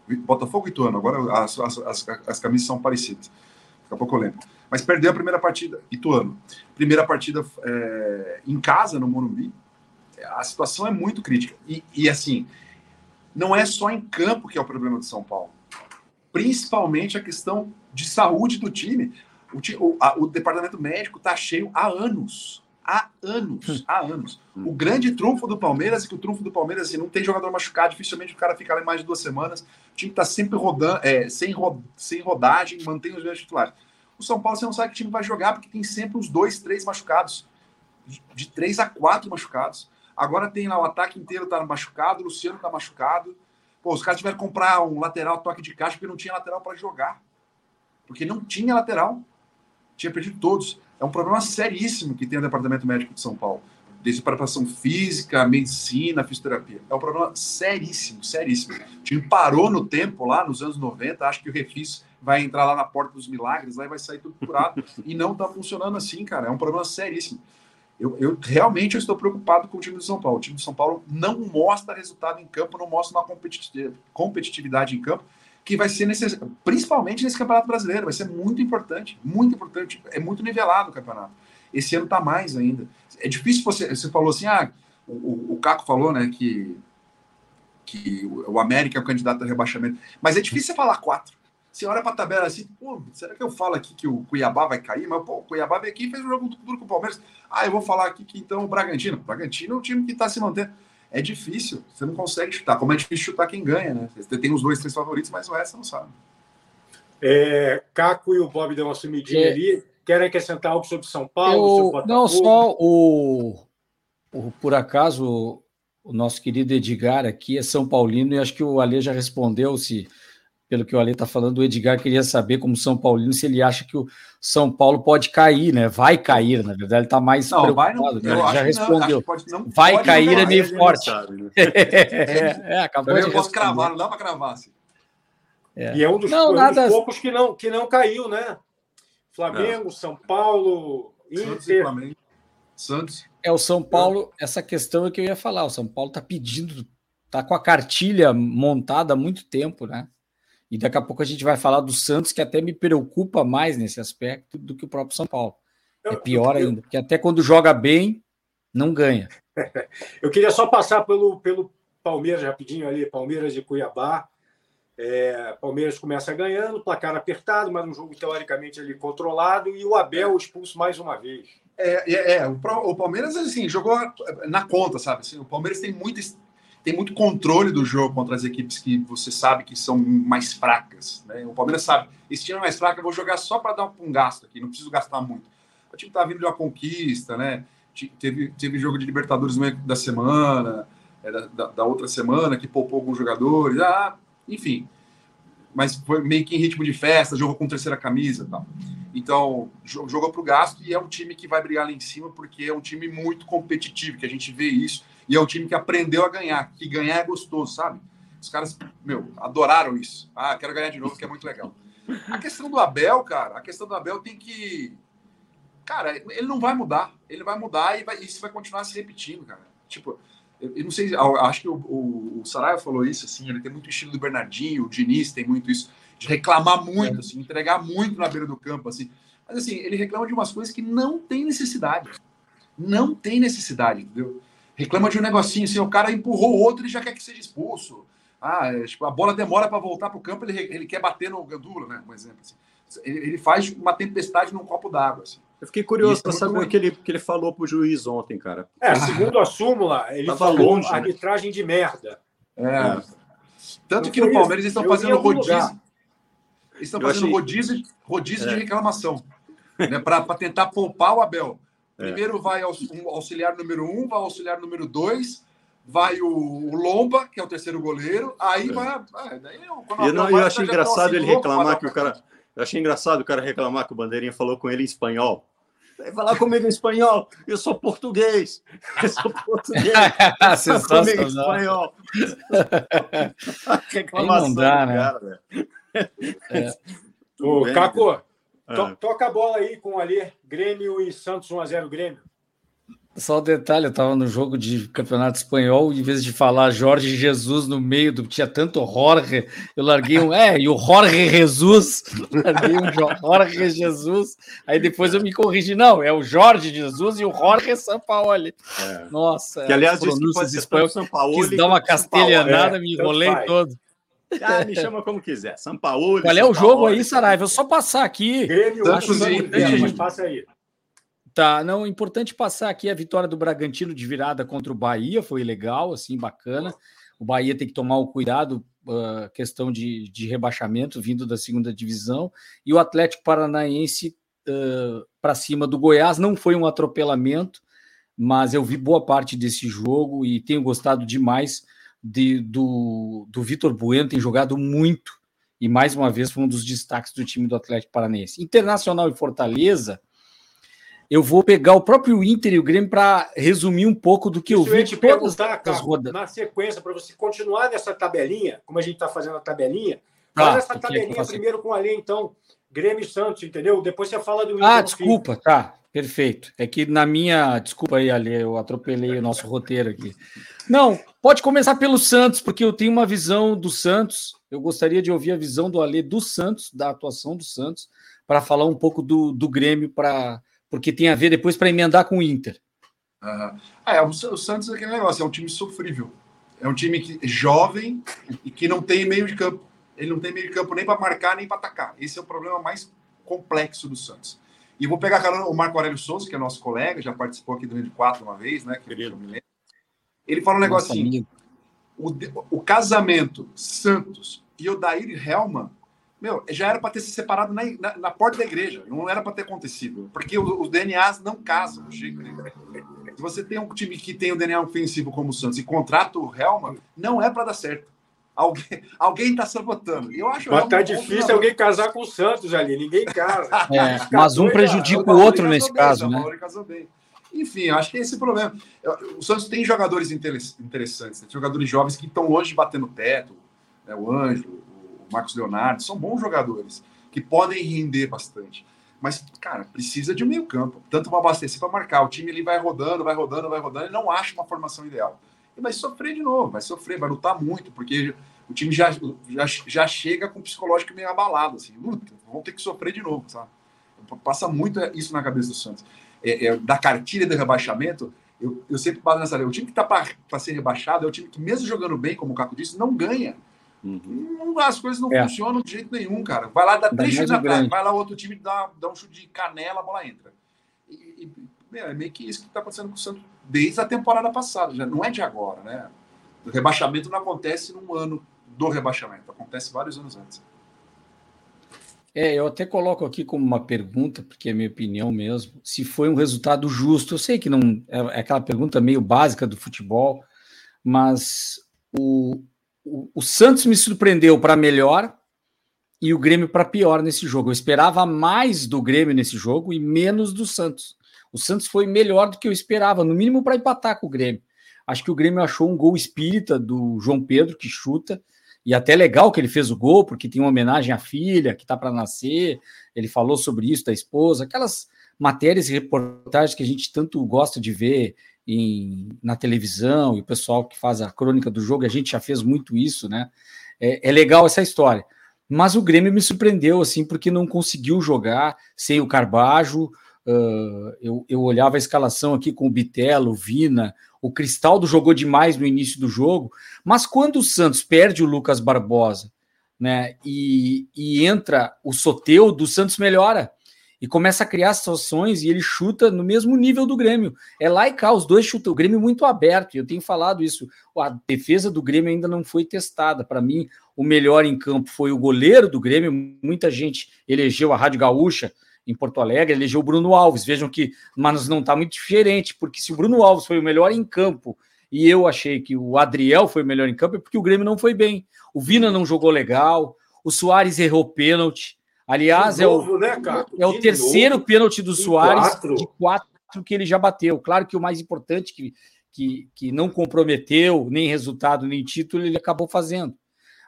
e, Botafogo e Ituano, agora as, as, as, as, camisas são parecidas, daqui a pouco eu lembro. Mas perdeu a primeira partida, Ituano, primeira partida é, em casa, no Morumbi, a situação é muito crítica. E, e assim, não é só em campo que é o problema do São Paulo principalmente a questão de saúde do time. O, o, a, o departamento médico está cheio há anos. Há anos, hum. há anos. Hum. O grande trunfo do Palmeiras é que o trunfo do Palmeiras assim, não tem jogador machucado, dificilmente o cara fica lá mais de duas semanas. O time está sempre rodando, é, sem, ro, sem rodagem, mantém os mesmos titulares. O São Paulo você não sabe que time vai jogar, porque tem sempre os dois, três machucados. De, de três a quatro machucados. Agora tem lá o ataque inteiro tá machucado, o Luciano tá machucado. Pô, os caras tiveram que comprar um lateral toque de caixa porque não tinha lateral para jogar. Porque não tinha lateral. Tinha perdido todos. É um problema seríssimo que tem o Departamento Médico de São Paulo. Desde preparação física, medicina, fisioterapia. É um problema seríssimo, seríssimo. O time parou no tempo lá, nos anos 90, acho que o Refis vai entrar lá na porta dos milagres, lá e vai sair tudo curado. e não está funcionando assim, cara. É um problema seríssimo. Eu, eu, realmente eu estou preocupado com o time do São Paulo. O time do São Paulo não mostra resultado em campo, não mostra uma competitividade em campo que vai ser necessário, principalmente nesse Campeonato Brasileiro, vai ser muito importante, muito importante, é muito nivelado o campeonato. Esse ano está mais ainda. É difícil você, você falou assim, ah, o, o Caco falou, né, que, que o América é o candidato ao rebaixamento, mas é difícil você falar quatro. Você olha para a tabela assim, pô, será que eu falo aqui que o Cuiabá vai cair? Mas, pô, o Cuiabá veio aqui e fez um jogo duro com o Palmeiras. Ah, eu vou falar aqui que então o Bragantino. O Bragantino é o time que está se mantendo é difícil. Você não consegue chutar. Como é difícil chutar quem ganha, né? Você tem os dois, três favoritos, mas o resto não sabe. É, Caco e o Bob dão uma sumidinha é. ali. Querem acrescentar algo sobre São Paulo? Eu, não, só o, o, Por acaso, o nosso querido Edgar aqui é São Paulino e acho que o Ale já respondeu se pelo que o Ale está falando, o Edgar queria saber, como São Paulino, se ele acha que o São Paulo pode cair, né? Vai cair, na verdade, ele está mais não, preocupado. Vai, não, né? Ele já respondeu. Não, pode, não, vai pode cair é meio forte. Sabe, né? é, é, acabou eu de posso cravar, não dá para cravar. Assim. É. E é um dos, não, nada... dos, poucos que não, que não caiu, né? Flamengo, São Paulo, Inter. Flamengo, Santos. É, o São Paulo, essa questão é que eu ia falar. O São Paulo está pedindo, está com a cartilha montada há muito tempo, né? E daqui a pouco a gente vai falar do Santos, que até me preocupa mais nesse aspecto do que o próprio São Paulo. É pior ainda, porque até quando joga bem, não ganha. Eu queria só passar pelo, pelo Palmeiras rapidinho ali, Palmeiras e Cuiabá. É, Palmeiras começa ganhando, placar apertado, mas um jogo teoricamente ali controlado, e o Abel expulso mais uma vez. É, é, é o, o, Palmeiras assim, jogou na conta, sabe? Assim, o Palmeiras tem muita tem muito controle do jogo contra as equipes que você sabe que são mais fracas. Né? O Palmeiras sabe, esse time é mais fraco, eu vou jogar só para dar um gasto aqui, não preciso gastar muito. O time está vindo de uma conquista, né? Teve, teve jogo de Libertadores no meio da semana, é, da, da, outra semana, que poupou alguns jogadores, ah, enfim. Mas foi meio que em ritmo de festa, jogou com terceira camisa tal. Então, jogou para o gasto e é um time que vai brigar lá em cima, porque é um time muito competitivo, que a gente vê isso e é um time que aprendeu a ganhar, que ganhar é gostoso, sabe? Os caras, meu, adoraram isso. Ah, quero ganhar de novo, que é muito legal. A questão do Abel, cara, a questão do Abel tem que. Cara, ele não vai mudar. Ele vai mudar e vai, isso vai continuar se repetindo, cara. Tipo, eu, eu não sei, acho que o, o, o Saraiva falou isso, assim, ele tem muito estilo do Bernardinho, o Diniz tem muito isso, de reclamar muito, é. assim, entregar muito na beira do campo, assim. Mas, assim, ele reclama de umas coisas que não tem necessidade. Não tem necessidade, entendeu? Reclama de um negocinho assim, o cara empurrou o outro e já quer que seja expulso. Ah, é, tipo, a bola demora para voltar para o campo, ele, ele quer bater no Gandula, né? Um exemplo. Assim. Ele, ele, faz uma tempestade num copo d'água. Assim. Eu fiquei curioso para saber o que ele, que ele falou para o juiz ontem, cara. É, segundo a súmula, ele Tava falou longe, né? arbitragem né? de merda. É. é. Tanto que no Palmeiras eles estão fazendo rodízio. Eles estão fazendo achei... rodízio, rodízio é. de reclamação. Né, para tentar poupar o Abel. É. Primeiro vai o auxiliar número um, vai o auxiliar número dois, vai o, Lomba, que é o terceiro goleiro, aí é. vai. Ah, daí eu, eu, não, eu achei engraçado ele reclamar que o cara. Eu achei engraçado o cara reclamar que o Bandeirinha falou com ele em espanhol. Vai falar comigo em espanhol. Eu sou português. Eu sou português. Fala comigo em espanhol. Reclamação não dá, né? cara, é. Ô, Caco, To, é. toca a bola aí com ali, Grêmio e Santos 1x0 Grêmio. Só um detalhe, eu estava no jogo de campeonato espanhol, em vez de falar Jorge Jesus no meio do. Tinha tanto Jorge, eu larguei um. É, e o Jorge Jesus, larguei um Jorge Jesus, aí depois eu me corrigi. Não, é o Jorge Jesus e o Jorge Sampaoli. É. Nossa, que aliás, que pode espanhol, São Paulo. Quis dar uma castelhanada, é, me enrolei todo. Ah, me chama como quiser. São Paulo. Qual é o jogo aí, Saraiva? Eu só passar aqui. Grêmio, Santos e passa aí. Tá, não, importante passar aqui a vitória do Bragantino de virada contra o Bahia, foi legal, assim, bacana. O Bahia tem que tomar o cuidado, uh, questão de, de rebaixamento vindo da segunda divisão, e o Atlético Paranaense uh, para cima do Goiás não foi um atropelamento, mas eu vi boa parte desse jogo e tenho gostado demais de, do, do Vitor Bueno, tem jogado muito e mais uma vez foi um dos destaques do time do Atlético Paranense. Internacional e Fortaleza, eu vou pegar o próprio Inter e o Grêmio para resumir um pouco do que Isso eu vi de todas as rodas. Na sequência, para você continuar nessa tabelinha, como a gente está fazendo a tabelinha, ah, faz essa tabelinha primeiro com a lei, então, Grêmio e Santos, entendeu? Depois você fala do Inter. Ah, desculpa, tá. Perfeito. É que na minha. Desculpa aí, Ale, eu atropelei o nosso roteiro aqui. Não, Pode começar pelo Santos, porque eu tenho uma visão do Santos. Eu gostaria de ouvir a visão do Alê do Santos, da atuação do Santos, para falar um pouco do, do Grêmio, pra, porque tem a ver depois para emendar com o Inter. Uhum. é, o, o Santos é aquele negócio, é um time sofrível. É um time que, jovem e que não tem meio de campo. Ele não tem meio de campo nem para marcar, nem para atacar. Esse é o problema mais complexo do Santos. E vou pegar o Marco Aurélio Souza, que é nosso colega, já participou aqui do Rede 4 uma vez, né? Que eu me lembro. Ele fala um negócio assim: o, o, casamento Santos e o Daír Helman, meu, já era para ter se separado na, na, na, porta da igreja, não era para ter acontecido, porque os DNAs não casam nenhum. Se você tem um time que tem o um DNA ofensivo como o Santos e contrata o Helman, não é para dar certo. Alguém, alguém tá sabotando. Eu acho mas tá difícil alguém casar com o Santos ali, ninguém casa. É, mas um prejudica o outro nesse caso, né? Enfim, acho que é esse o problema. O Santos tem jogadores interessantes, né? jogadores jovens que estão bater no teto, né? o Ângelo, o Marcos Leonardo, são bons jogadores que podem render bastante. Mas, cara, precisa de um meio campo, tanto para abastecer para marcar. O time ele vai rodando, vai rodando, vai rodando e não acha uma formação ideal. E vai sofrer de novo, vai sofrer, vai lutar muito, porque o time já, já, já chega com o psicológico meio abalado, assim, luta, vão ter que sofrer de novo, sabe? Passa muito isso na cabeça do Santos é, é, da cartilha de rebaixamento, eu, eu sempre bato nessa O time que está para ser rebaixado é o time que, mesmo jogando bem, como o Caco disse, não ganha. Uhum. as coisas não é. funcionam de jeito nenhum, cara. Vai lá, dá três chutes atrás, vai lá, outro time dá, dá um chute de canela, a bola entra. E, e, é meio que isso que está acontecendo com o Santos desde a temporada passada, já não é de agora, né? O rebaixamento não acontece num ano do rebaixamento, acontece vários anos antes. É, eu até coloco aqui como uma pergunta, porque é minha opinião mesmo, se foi um resultado justo. Eu sei que não é, é aquela pergunta meio básica do futebol, mas o, o, o Santos me surpreendeu para melhor e o Grêmio para pior nesse jogo. Eu esperava mais do Grêmio nesse jogo e menos do Santos. O Santos foi melhor do que eu esperava, no mínimo para empatar com o Grêmio. Acho que o Grêmio achou um gol espírita do João Pedro, que chuta, e até legal que ele fez o gol, porque tem uma homenagem à filha que está para nascer. Ele falou sobre isso da esposa, aquelas matérias e reportagens que a gente tanto gosta de ver em, na televisão, e o pessoal que faz a crônica do jogo, a gente já fez muito isso, né? É, é legal essa história. Mas o Grêmio me surpreendeu, assim, porque não conseguiu jogar sem o Carbajo. Uh, eu, eu olhava a escalação aqui com o Bitelo, o Vina, o Cristaldo jogou demais no início do jogo, mas quando o Santos perde o Lucas Barbosa, né, e, e entra o Soteu, o Santos melhora e começa a criar situações e ele chuta no mesmo nível do Grêmio. É lá e cá, os dois chutam. O Grêmio muito aberto, eu tenho falado isso. A defesa do Grêmio ainda não foi testada. Para mim, o melhor em campo foi o goleiro do Grêmio. Muita gente elegeu a Rádio Gaúcha em Porto Alegre, elegeu o Bruno Alves. Vejam que, mas não está muito diferente, porque se o Bruno Alves foi o melhor em campo e eu achei que o Adriel foi o melhor em campo, é porque o Grêmio não foi bem. O Vina não jogou legal, o Soares errou pênalti. Aliás, novo, é o, né, é o terceiro novo. pênalti do Soares quatro. de quatro que ele já bateu. Claro que o mais importante, que, que, que não comprometeu nem resultado nem título, ele acabou fazendo.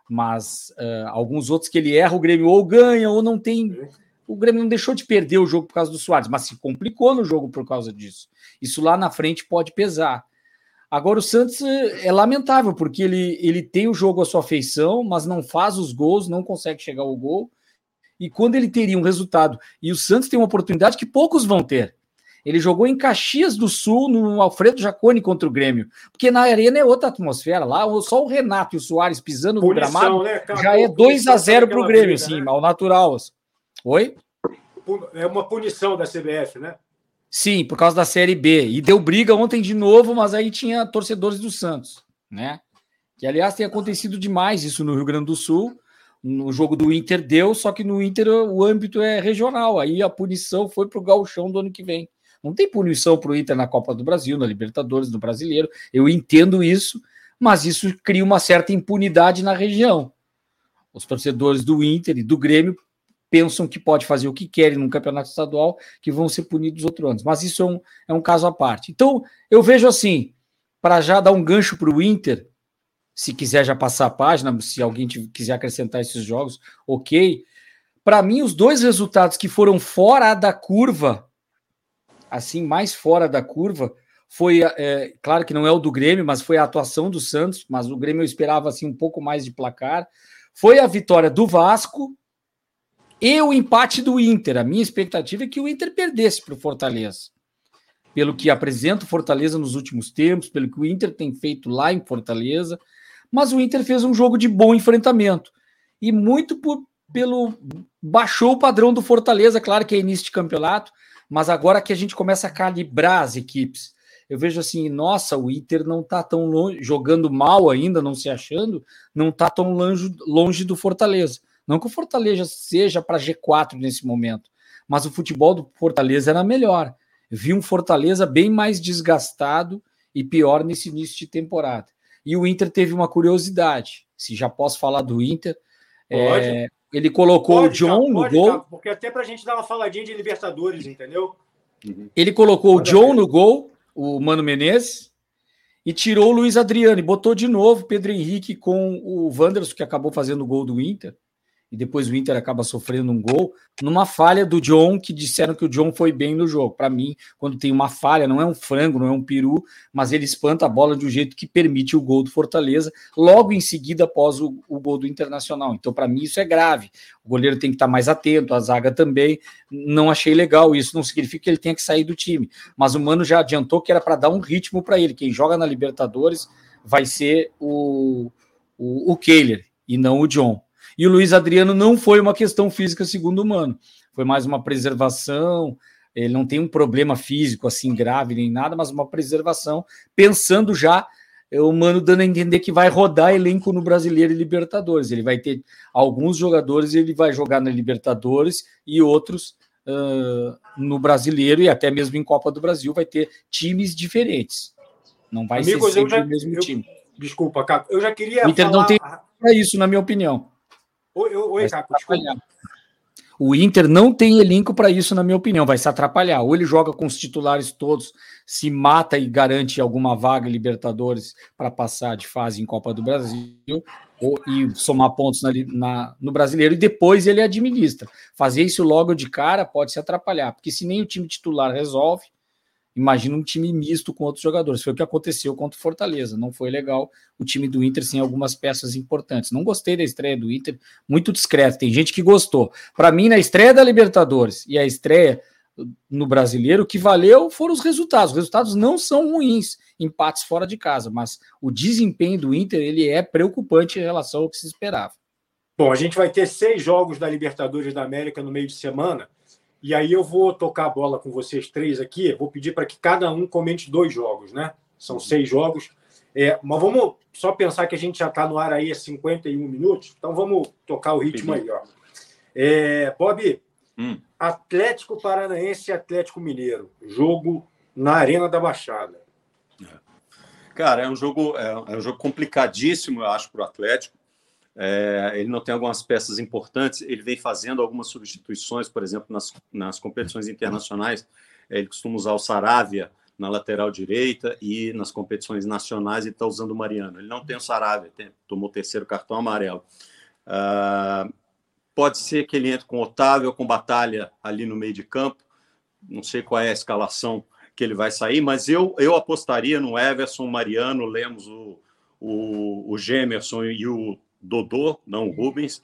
Mas uh, alguns outros que ele erra, o Grêmio ou ganha ou não tem o Grêmio não deixou de perder o jogo por causa do Soares, mas se complicou no jogo por causa disso. Isso lá na frente pode pesar. Agora o Santos é, é lamentável, porque ele, ele tem o jogo à sua feição, mas não faz os gols, não consegue chegar ao gol. E quando ele teria um resultado, e o Santos tem uma oportunidade que poucos vão ter. Ele jogou em Caxias do Sul, no Alfredo Jaconi contra o Grêmio. Porque na arena é outra atmosfera. Lá só o Renato e o Soares pisando Punição, no gramado né? já é 2 a 0 para o Grêmio, briga, assim, né? ao natural. Assim. Oi? É uma punição da CBF, né? Sim, por causa da Série B. E deu briga ontem de novo, mas aí tinha torcedores do Santos, né? Que, aliás, tem acontecido demais isso no Rio Grande do Sul. No jogo do Inter deu, só que no Inter o âmbito é regional. Aí a punição foi para o gauchão do ano que vem. Não tem punição para o Inter na Copa do Brasil, na Libertadores, no Brasileiro. Eu entendo isso, mas isso cria uma certa impunidade na região. Os torcedores do Inter e do Grêmio pensam que pode fazer o que querem no campeonato estadual, que vão ser punidos outros anos. Mas isso é um, é um caso à parte. Então, eu vejo assim, para já dar um gancho para o Inter, se quiser já passar a página, se alguém quiser acrescentar esses jogos, ok. Para mim, os dois resultados que foram fora da curva, assim, mais fora da curva, foi, é, claro que não é o do Grêmio, mas foi a atuação do Santos, mas o Grêmio eu esperava assim um pouco mais de placar. Foi a vitória do Vasco e o empate do Inter. A minha expectativa é que o Inter perdesse para o Fortaleza. Pelo que apresenta o Fortaleza nos últimos tempos, pelo que o Inter tem feito lá em Fortaleza, mas o Inter fez um jogo de bom enfrentamento. E muito por, pelo. baixou o padrão do Fortaleza, claro que é início de campeonato, mas agora que a gente começa a calibrar as equipes, eu vejo assim, nossa, o Inter não está tão longe, jogando mal ainda, não se achando, não está tão longe, longe do Fortaleza. Não que o Fortaleza seja para G4 nesse momento, mas o futebol do Fortaleza era melhor. Vi um Fortaleza bem mais desgastado e pior nesse início de temporada. E o Inter teve uma curiosidade. Se já posso falar do Inter, é, ele colocou pode, o John no pode, gol. porque até para a gente dar uma faladinha de Libertadores, entendeu? Ele colocou pode o John no gol, o Mano Menezes, e tirou o Luiz Adriano e botou de novo Pedro Henrique com o Wanderson, que acabou fazendo o gol do Inter e depois o Inter acaba sofrendo um gol, numa falha do John, que disseram que o John foi bem no jogo. Para mim, quando tem uma falha, não é um frango, não é um peru, mas ele espanta a bola de um jeito que permite o gol do Fortaleza, logo em seguida após o, o gol do Internacional. Então, para mim, isso é grave. O goleiro tem que estar mais atento, a zaga também. Não achei legal isso, não significa que ele tenha que sair do time. Mas o Mano já adiantou que era para dar um ritmo para ele. Quem joga na Libertadores vai ser o, o, o Kehler e não o John. E o Luiz Adriano não foi uma questão física, segundo o Mano. Foi mais uma preservação. Ele não tem um problema físico assim grave nem nada, mas uma preservação, pensando já o Mano dando a entender que vai rodar elenco no Brasileiro e Libertadores. Ele vai ter alguns jogadores, ele vai jogar na Libertadores e outros uh, no Brasileiro e até mesmo em Copa do Brasil vai ter times diferentes. Não vai Amigos, ser sempre já, o mesmo eu, time. Desculpa, Caco. Eu já queria. O Inter falar... não tem para isso, na minha opinião. Oi, oi Caco, desculpa. O Inter não tem elenco para isso, na minha opinião. Vai se atrapalhar. Ou ele joga com os titulares todos, se mata e garante alguma vaga em Libertadores para passar de fase em Copa do Brasil, ou, e somar pontos na, na, no brasileiro, e depois ele administra. Fazer isso logo de cara pode se atrapalhar, porque se nem o time titular resolve, Imagina um time misto com outros jogadores. Foi o que aconteceu contra o Fortaleza. Não foi legal o time do Inter sem algumas peças importantes. Não gostei da estreia do Inter, muito discreto. Tem gente que gostou. Para mim, na estreia da Libertadores e a estreia no Brasileiro, o que valeu foram os resultados. Os resultados não são ruins, empates fora de casa, mas o desempenho do Inter ele é preocupante em relação ao que se esperava. Bom, a gente vai ter seis jogos da Libertadores da América no meio de semana. E aí eu vou tocar a bola com vocês três aqui. Vou pedir para que cada um comente dois jogos, né? São seis jogos. É, mas vamos só pensar que a gente já está no ar aí há 51 minutos. Então vamos tocar o ritmo aí, ó. É, Bob, hum. Atlético Paranaense e Atlético Mineiro. Jogo na Arena da Baixada. É. Cara, é um jogo, é, é um jogo complicadíssimo, eu acho, para o Atlético. É, ele não tem algumas peças importantes, ele vem fazendo algumas substituições, por exemplo, nas, nas competições internacionais, é, ele costuma usar o Saravia na lateral direita e nas competições nacionais ele está usando o Mariano. Ele não tem o Saravia, tem, tomou o terceiro cartão amarelo. Uh, pode ser que ele entre com Otávio ou com Batalha ali no meio de campo, não sei qual é a escalação que ele vai sair, mas eu, eu apostaria no Everson, Mariano, Lemos, o, o, o Gemerson e o Dodô, não o Rubens,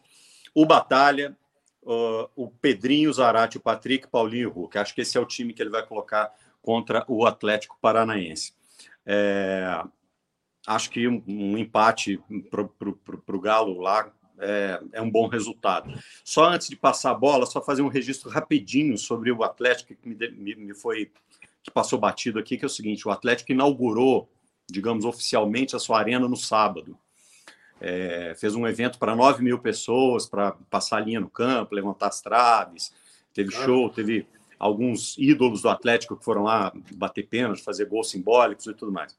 o Batalha, uh, o Pedrinho, o Zarate, o Patrick, Paulinho e o Hulk. Acho que esse é o time que ele vai colocar contra o Atlético Paranaense. É, acho que um, um empate para o Galo lá é, é, um bom resultado. Só antes de passar a bola, só fazer um registro rapidinho sobre o Atlético que me, me, me foi que passou batido aqui, que é o seguinte: o Atlético inaugurou, digamos oficialmente, a sua arena no sábado é, fez um evento para 9 mil pessoas para passar a linha no campo, levantar as traves, teve show, teve alguns ídolos do Atlético que foram lá bater pênalti, fazer gols simbólicos e tudo mais.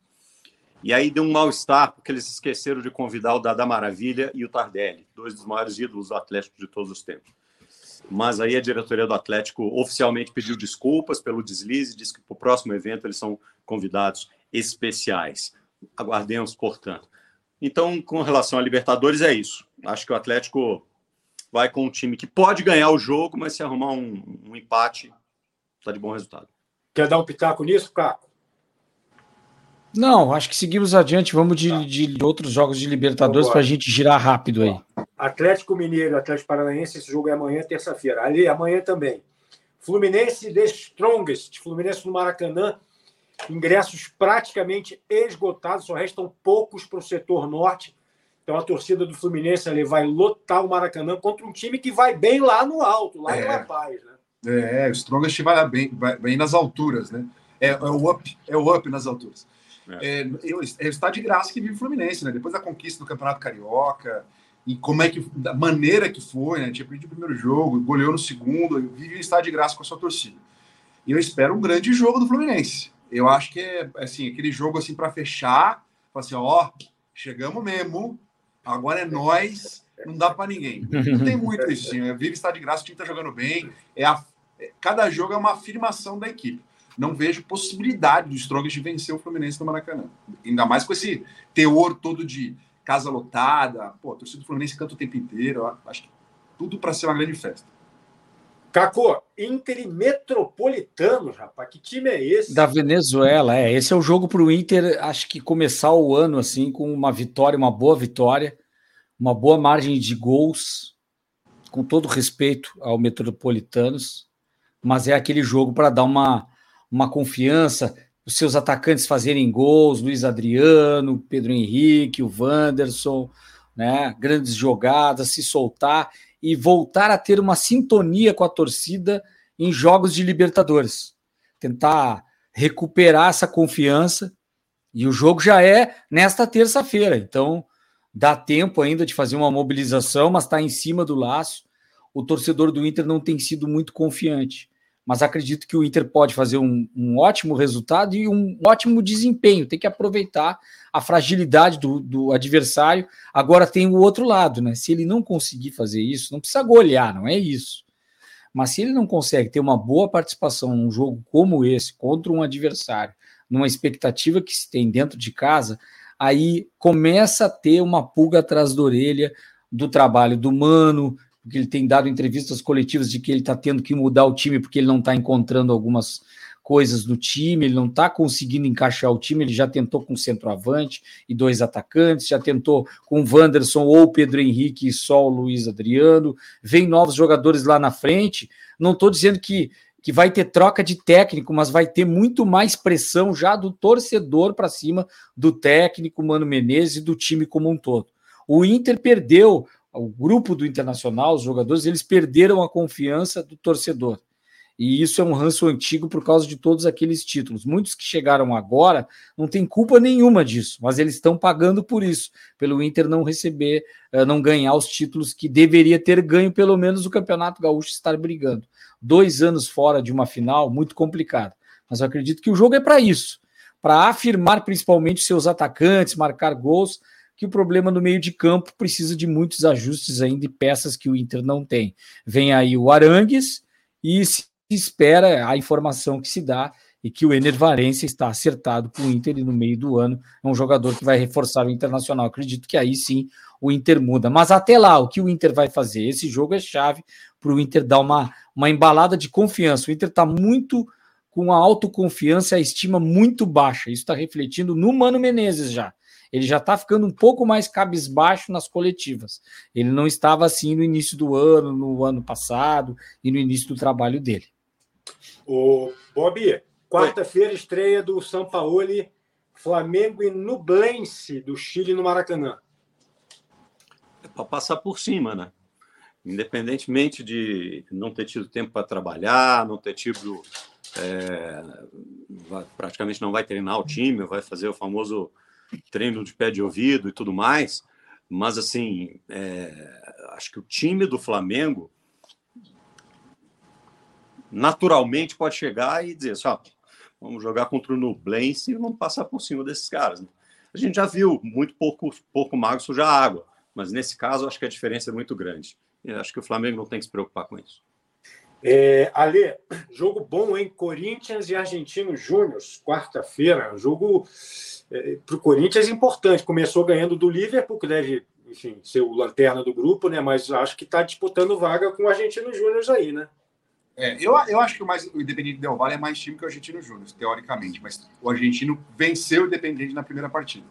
E aí deu um mal-estar, porque eles esqueceram de convidar o Dada Maravilha e o Tardelli, dois dos maiores ídolos do Atlético de todos os tempos. Mas aí a diretoria do Atlético oficialmente pediu desculpas pelo deslize, disse que para o próximo evento eles são convidados especiais. Aguardemos, portanto. Então, com relação a Libertadores, é isso. Acho que o Atlético vai com um time que pode ganhar o jogo, mas se arrumar um, um empate, está de bom resultado. Quer dar um pitaco nisso, Caco? Não, acho que seguimos adiante. Vamos de, tá. de outros jogos de Libertadores para a gente girar rápido aí. Atlético Mineiro, Atlético Paranaense, esse jogo é amanhã, terça-feira. Ali, amanhã também. Fluminense The Strongest, Fluminense no Maracanã. Ingressos praticamente esgotados, só restam poucos para o setor norte. Então a torcida do Fluminense ali vai lotar o Maracanã contra um time que vai bem lá no alto, lá é. em La Paz, né? É, o Strongest vai bem, vai bem nas alturas, né? É, é, o up, é o up nas alturas. É. É, eu, é está de graça que vive o Fluminense, né? Depois da conquista do Campeonato Carioca, e como é que, da maneira que foi, né? Tinha perdido o primeiro jogo, goleou no segundo, vive está de graça com a sua torcida. E eu espero um grande jogo do Fluminense. Eu acho que é assim, aquele jogo assim para fechar, assim, ó, chegamos mesmo, agora é nós, não dá para ninguém. Não tem muito isso, assim, vive está de graça, time está jogando bem, é a, cada jogo é uma afirmação da equipe não vejo possibilidade do Strongest de vencer o Fluminense no Maracanã. Ainda mais com esse teor todo de casa lotada. Pô, torcida do Fluminense canta o tempo inteiro. Acho que tudo para ser uma grande festa. Caco, Inter Metropolitano, rapaz, que time é esse? Da Venezuela, é. Esse é o jogo para o Inter, acho que começar o ano assim com uma vitória, uma boa vitória, uma boa margem de gols, com todo respeito ao Metropolitanos, mas é aquele jogo para dar uma uma confiança, os seus atacantes fazerem gols, Luiz Adriano, Pedro Henrique, o Wanderson, né? Grandes jogadas, se soltar e voltar a ter uma sintonia com a torcida em jogos de Libertadores. Tentar recuperar essa confiança. E o jogo já é nesta terça-feira, então dá tempo ainda de fazer uma mobilização, mas está em cima do laço. O torcedor do Inter não tem sido muito confiante mas acredito que o Inter pode fazer um, um, ótimo resultado e um ótimo desempenho. Tem que aproveitar a fragilidade do, do, adversário. Agora tem o outro lado, né? Se ele não conseguir fazer isso, não precisa golear, não é isso. Mas se ele não consegue ter uma boa participação num jogo como esse, contra um adversário, numa expectativa que se tem dentro de casa, aí começa a ter uma pulga atrás da orelha do trabalho do Mano, porque ele tem dado entrevistas coletivas de que ele está tendo que mudar o time porque ele não está encontrando algumas coisas no time, ele não está conseguindo encaixar o time, ele já tentou com centroavante e dois atacantes, já tentou com Wanderson ou Pedro Henrique e só o Luiz Adriano, vem novos jogadores lá na frente, não estou dizendo que, que vai ter troca de técnico, mas vai ter muito mais pressão já do torcedor para cima do técnico Mano Menezes e do time como um todo. O Inter perdeu o grupo do Internacional, os jogadores, eles perderam a confiança do torcedor. E isso é um ranço antigo por causa de todos aqueles títulos. Muitos que chegaram agora não têm culpa nenhuma disso, mas eles estão pagando por isso, pelo Inter não receber, eh, não ganhar os títulos que deveria ter ganho, pelo menos o Campeonato Gaúcho estar brigando. Dois anos fora de uma final, muito complicado. Mas eu acredito que o jogo é para isso para afirmar principalmente seus atacantes, marcar gols que o problema no meio de campo precisa de muitos ajustes ainda e peças que o Inter não tem. Vem aí o Arangues e se espera a informação que se dá e que o Ener Valencia está acertado com o Inter e no meio do ano é um jogador que vai reforçar o Internacional. Acredito que aí sim o Inter muda. Mas até lá, o que o Inter vai fazer? Esse jogo é chave para o Inter dar uma, uma embalada de confiança. O Inter está muito com a autoconfiança a estima muito baixa. Isso está refletindo no Mano Menezes já ele já está ficando um pouco mais cabisbaixo nas coletivas. Ele não estava assim no início do ano, no ano passado e no início do trabalho dele. O Bob, quarta-feira estreia do São Paulo, Flamengo e Nublense do Chile no Maracanã. É para passar por cima, né? Independentemente de não ter tido tempo para trabalhar, não ter tido. É, praticamente não vai treinar o time, vai fazer o famoso treino de pé de ouvido e tudo mais, mas assim, é, acho que o time do Flamengo naturalmente pode chegar e dizer só assim, vamos jogar contra o Nublense e vamos passar por cima desses caras. Né? A gente já viu muito pouco, pouco mago sujar água, mas nesse caso acho que a diferença é muito grande. E acho que o Flamengo não tem que se preocupar com isso. É, Ale, jogo bom, em Corinthians e Argentino Júnior, quarta-feira. Jogo é, para o Corinthians importante. Começou ganhando do Liverpool, que deve, enfim, ser o lanterna do grupo, né? Mas acho que está disputando vaga com o Argentino Júnior aí, né? É, eu, eu acho que o, mais, o Independente Del Valle é mais time que o Argentino Júnior, teoricamente, mas o argentino venceu o Independente na primeira partida.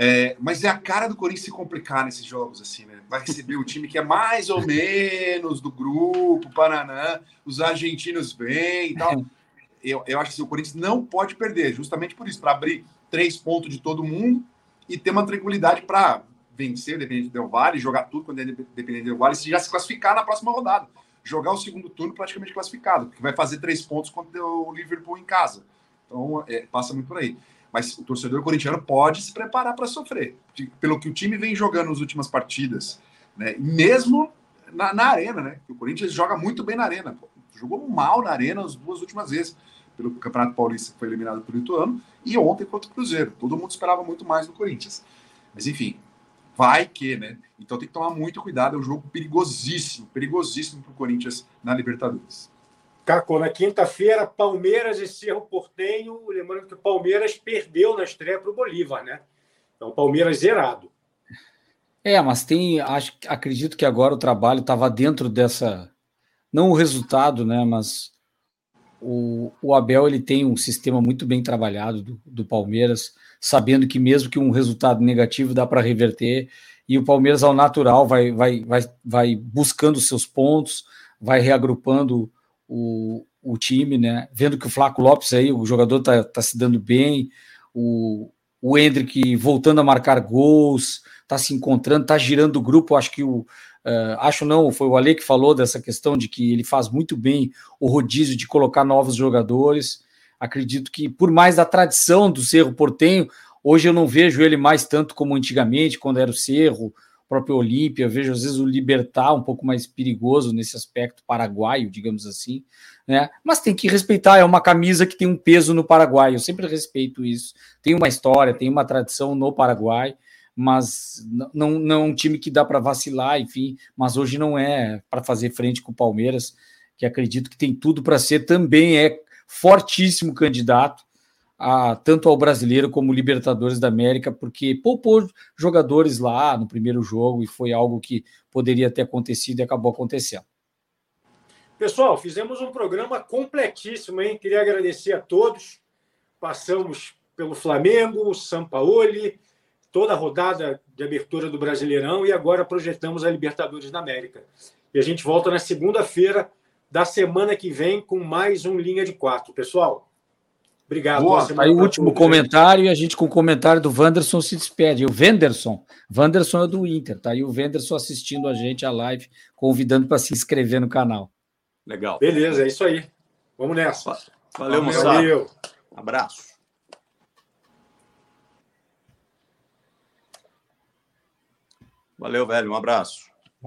É, mas é a cara do Corinthians se complicar nesses jogos, assim, né? Vai receber o time que é mais ou menos do grupo, Paraná, os argentinos vêm e tal. Eu, eu acho que assim, o Corinthians não pode perder, justamente por isso, para abrir três pontos de todo mundo e ter uma tranquilidade para vencer o Independente Del Valle, jogar tudo quando é Independente Del Valle e já se classificar na próxima rodada jogar o segundo turno praticamente classificado, porque vai fazer três pontos contra o Liverpool em casa. Então, é, passa muito por aí. Mas o torcedor corintiano pode se preparar para sofrer. Pelo que o time vem jogando nas últimas partidas, né? mesmo na, na arena, né? O Corinthians joga muito bem na arena. Pô. Jogou mal na arena as duas últimas vezes. Pelo Campeonato Paulista foi eliminado pelo Ituano e ontem contra o Cruzeiro. Todo mundo esperava muito mais do Corinthians. Mas enfim, vai que, né? Então tem que tomar muito cuidado, é um jogo perigosíssimo, perigosíssimo para o Corinthians na Libertadores. Caco, na quinta-feira, Palmeiras e Cerro Portenho, lembrando que o Palmeiras perdeu na estreia para o Bolívar, né? Então, Palmeiras zerado. É, mas tem, acho, acredito que agora o trabalho estava dentro dessa, não o resultado, né? Mas o, o Abel ele tem um sistema muito bem trabalhado do, do Palmeiras sabendo que mesmo que um resultado negativo dá para reverter, e o Palmeiras, ao natural, vai, vai, vai, vai buscando seus pontos, vai reagrupando o, o time, né? Vendo que o Flaco Lopes aí, o jogador tá, tá se dando bem, o, o Hendrick voltando a marcar gols, tá se encontrando, tá girando o grupo. Acho que o. Uh, acho não, foi o Ale que falou dessa questão de que ele faz muito bem o rodízio de colocar novos jogadores. Acredito que, por mais da tradição do Cerro Portenho, hoje eu não vejo ele mais tanto como antigamente, quando era o Cerro, próprio Olímpia. Vejo às vezes o Libertar um pouco mais perigoso nesse aspecto paraguaio, digamos assim. Né? Mas tem que respeitar, é uma camisa que tem um peso no Paraguai. Eu sempre respeito isso. Tem uma história, tem uma tradição no Paraguai mas não, não é um time que dá para vacilar, enfim, mas hoje não é para fazer frente com o Palmeiras, que acredito que tem tudo para ser, também é fortíssimo candidato a, tanto ao brasileiro como Libertadores da América, porque poupou jogadores lá no primeiro jogo e foi algo que poderia ter acontecido e acabou acontecendo. Pessoal, fizemos um programa completíssimo, hein? Queria agradecer a todos. Passamos pelo Flamengo, Sampaoli, toda a rodada de abertura do Brasileirão e agora projetamos a Libertadores da América. E a gente volta na segunda-feira da semana que vem com mais um Linha de Quatro. Pessoal, obrigado. Boa, aí o último comentário gente. e a gente com o comentário do Wanderson se despede. O Wenderson, Wanderson é do Inter, tá aí o Wenderson assistindo a gente a live, convidando para se inscrever no canal. Legal. Beleza, é isso aí. Vamos nessa. Valeu, moçada. Valeu. Abraço. Valeu, velho. Um abraço.